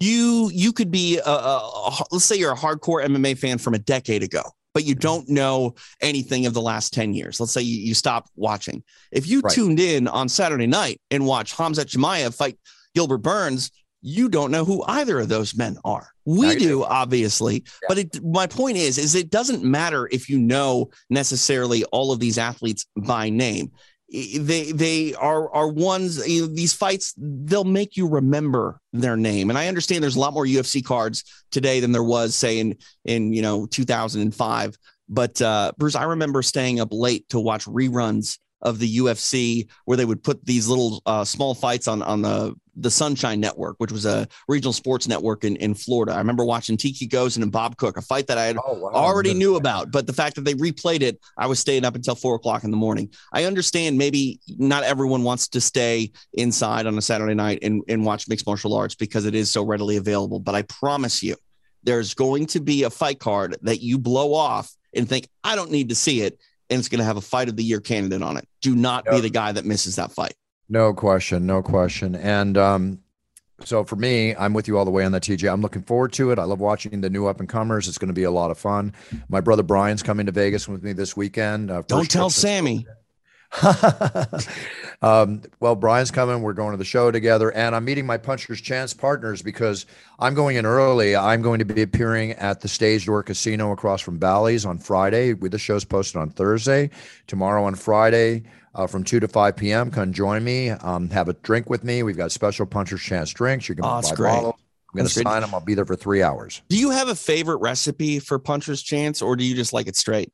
C: you you could be a, a, a- let's say you're a hardcore MMA fan from a decade ago, but you don't know anything of the last 10 years. Let's say you, you stopped watching. If you
B: Right.
C: tuned in on Saturday night and watch Hamzat Chimaev fight Gilbert Burns, you don't know who either of those men are. We do,
B: do.
C: obviously, but it, my point is, is it doesn't matter if you know necessarily all of these athletes by name they they are are ones you know, these fights they'll make you remember their name. And i understand there's a lot more ufc cards today than there was say in in you know 2005 but uh bruce i remember staying up late to watch reruns of the ufc where they would put these little uh small fights on on the the sunshine network which was a regional sports network in in florida i remember watching tiki ghosn and bob cook a fight that i had
B: Oh, wow.
C: already knew about, but the fact that they replayed it, I was staying up until four o'clock in the morning. I understand maybe not everyone wants to stay inside on a Saturday night and, and watch mixed martial arts because it is so readily available. But I promise you, there's going to be a fight card that you blow off and think, I don't need to see it. And it's going to have a fight of the year candidate on it. Do not be the guy that misses that fight.
B: No question, no question. And um, so for me, I'm with you all the way on that, TJ. I'm looking forward to it. I love watching the new up and comers. It's going to be a lot of fun. My brother Brian's coming to Vegas with me this weekend. Uh,
C: Don't tell Sammy.
B: um, well, Brian's coming. We're going to the show together, and I'm meeting my Puncher's Chance partners because I'm going in early. I'm going to be appearing at the Stage Door Casino across from Bally's on Friday. With the show's posted on Thursday. Tomorrow on Friday, uh, from two to five p.m. Come join me. Um, have a drink with me. We've got special Puncher's Chance drinks. You can
C: Oh,
B: buy
C: great.
B: bottles. I'm going to sign them. I'll be there for three hours.
C: Do you have a favorite recipe for Puncher's Chance, or do you just like it straight?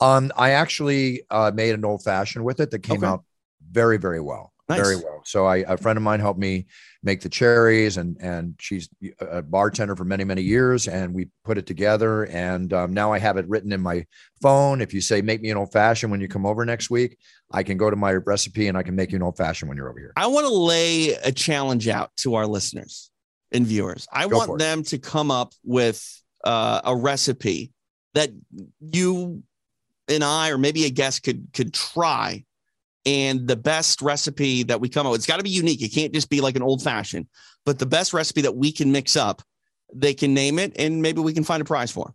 B: Um, I actually uh, made an old fashioned with it that came okay. out very, very well. Nice. Very well. So I, a friend of mine helped me make the cherries, and and she's a bartender for many many years, and we put it together. And um, now I have it written in my phone. If you say make me an old fashioned when you come over next week, I can go to my recipe and I can make you an old fashioned when you're over here.
C: I want to lay a challenge out to our listeners and viewers. I go want them to come up with uh, a recipe that you and I, or maybe a guest, could could try and the best recipe that we come up with, it's got to be unique. It can't just be like an old fashioned, but the best recipe that we can mix up, they can name it and maybe we can find a prize for.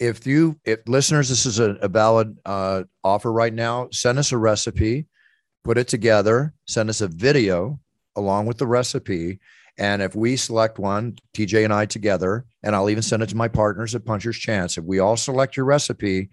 B: If you, if listeners, this is a, a valid uh, offer right now, send us a recipe, put it together, send us a video along with the recipe. And if we select one, TJ and I together, and I'll even send it to my partners at Puncher's Chance, if we all select your recipe,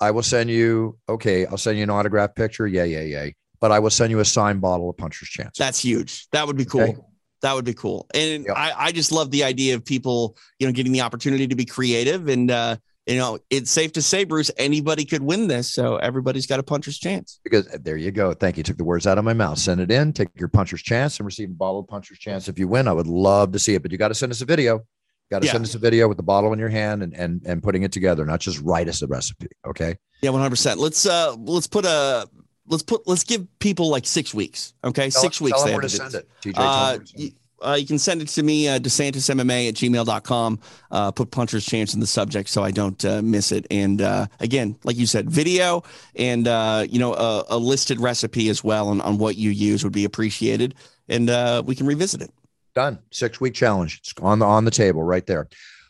B: I will send you, okay, I'll send you an autograph picture. Yeah, yeah, yeah. But I will send you a signed bottle of Puncher's Chance.
C: That's huge. That would be cool. Okay. That would be cool. And yep. I, I just love the idea of people, you know, getting the opportunity to be creative. And, uh, you know, it's safe to say, Bruce, anybody could win this. So everybody's got a puncher's chance.
B: Because uh, there you go. Thank you. Took the words out of my mouth. Send it in, take your puncher's chance and receive a bottle of puncher's chance. If you win, I would love to see it, but you got to send us a video. Got to yeah. send us a video with the bottle in your hand and and and putting it together, not just write us a recipe. Okay.
C: Yeah, one hundred percent. Let's uh let's put a let's put let's give people like six weeks. Okay, tell, six weeks.
B: Tell them where to send it. TJ, uh,
C: you, uh, you can send it to me, uh, DeSantisMMA at gmail.com. Uh, put Puncher's Chance in the subject so I don't uh, miss it. And uh, again, like you said, video and, uh, you know, a, a, listed recipe as well on, on what you use would be appreciated. And uh, we can revisit it.
B: Done. Six week challenge. It's on the on the table right there.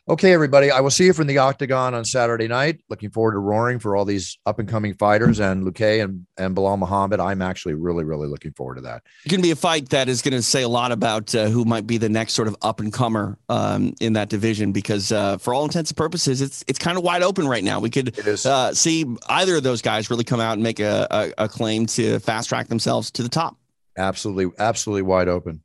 B: Okay, everybody. I will see you from the octagon on Saturday night. Looking forward to roaring for all these up and coming fighters and Luque and, and Belal Muhammad. I'm actually really, really looking forward to that.
C: It's going to be a fight that is going to say a lot about uh, who might be the next sort of up and comer um, in that division because, uh, for all intents and purposes, it's it's kind of wide open right now. We could uh, see either of those guys really come out and make a, a, a claim to fast track themselves to the top.
B: Absolutely, absolutely wide open.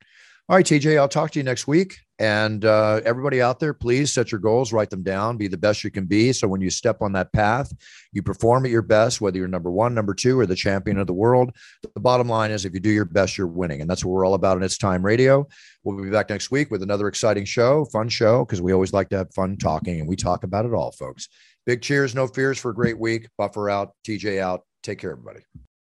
B: All right, TJ, I'll talk to you next week. And uh, everybody out there, please set your goals, write them down, be the best you can be. So when you step on that path, you perform at your best, whether you're number one, number two, or the champion of the world. The bottom line is if you do your best, you're winning. And that's what we're all about in It's Time Radio. We'll be back next week with another exciting show, fun show, because we always like to have fun talking and we talk about it all, folks. Big cheers, no fears for a great week. Buffer out, TJ out. Take care, everybody.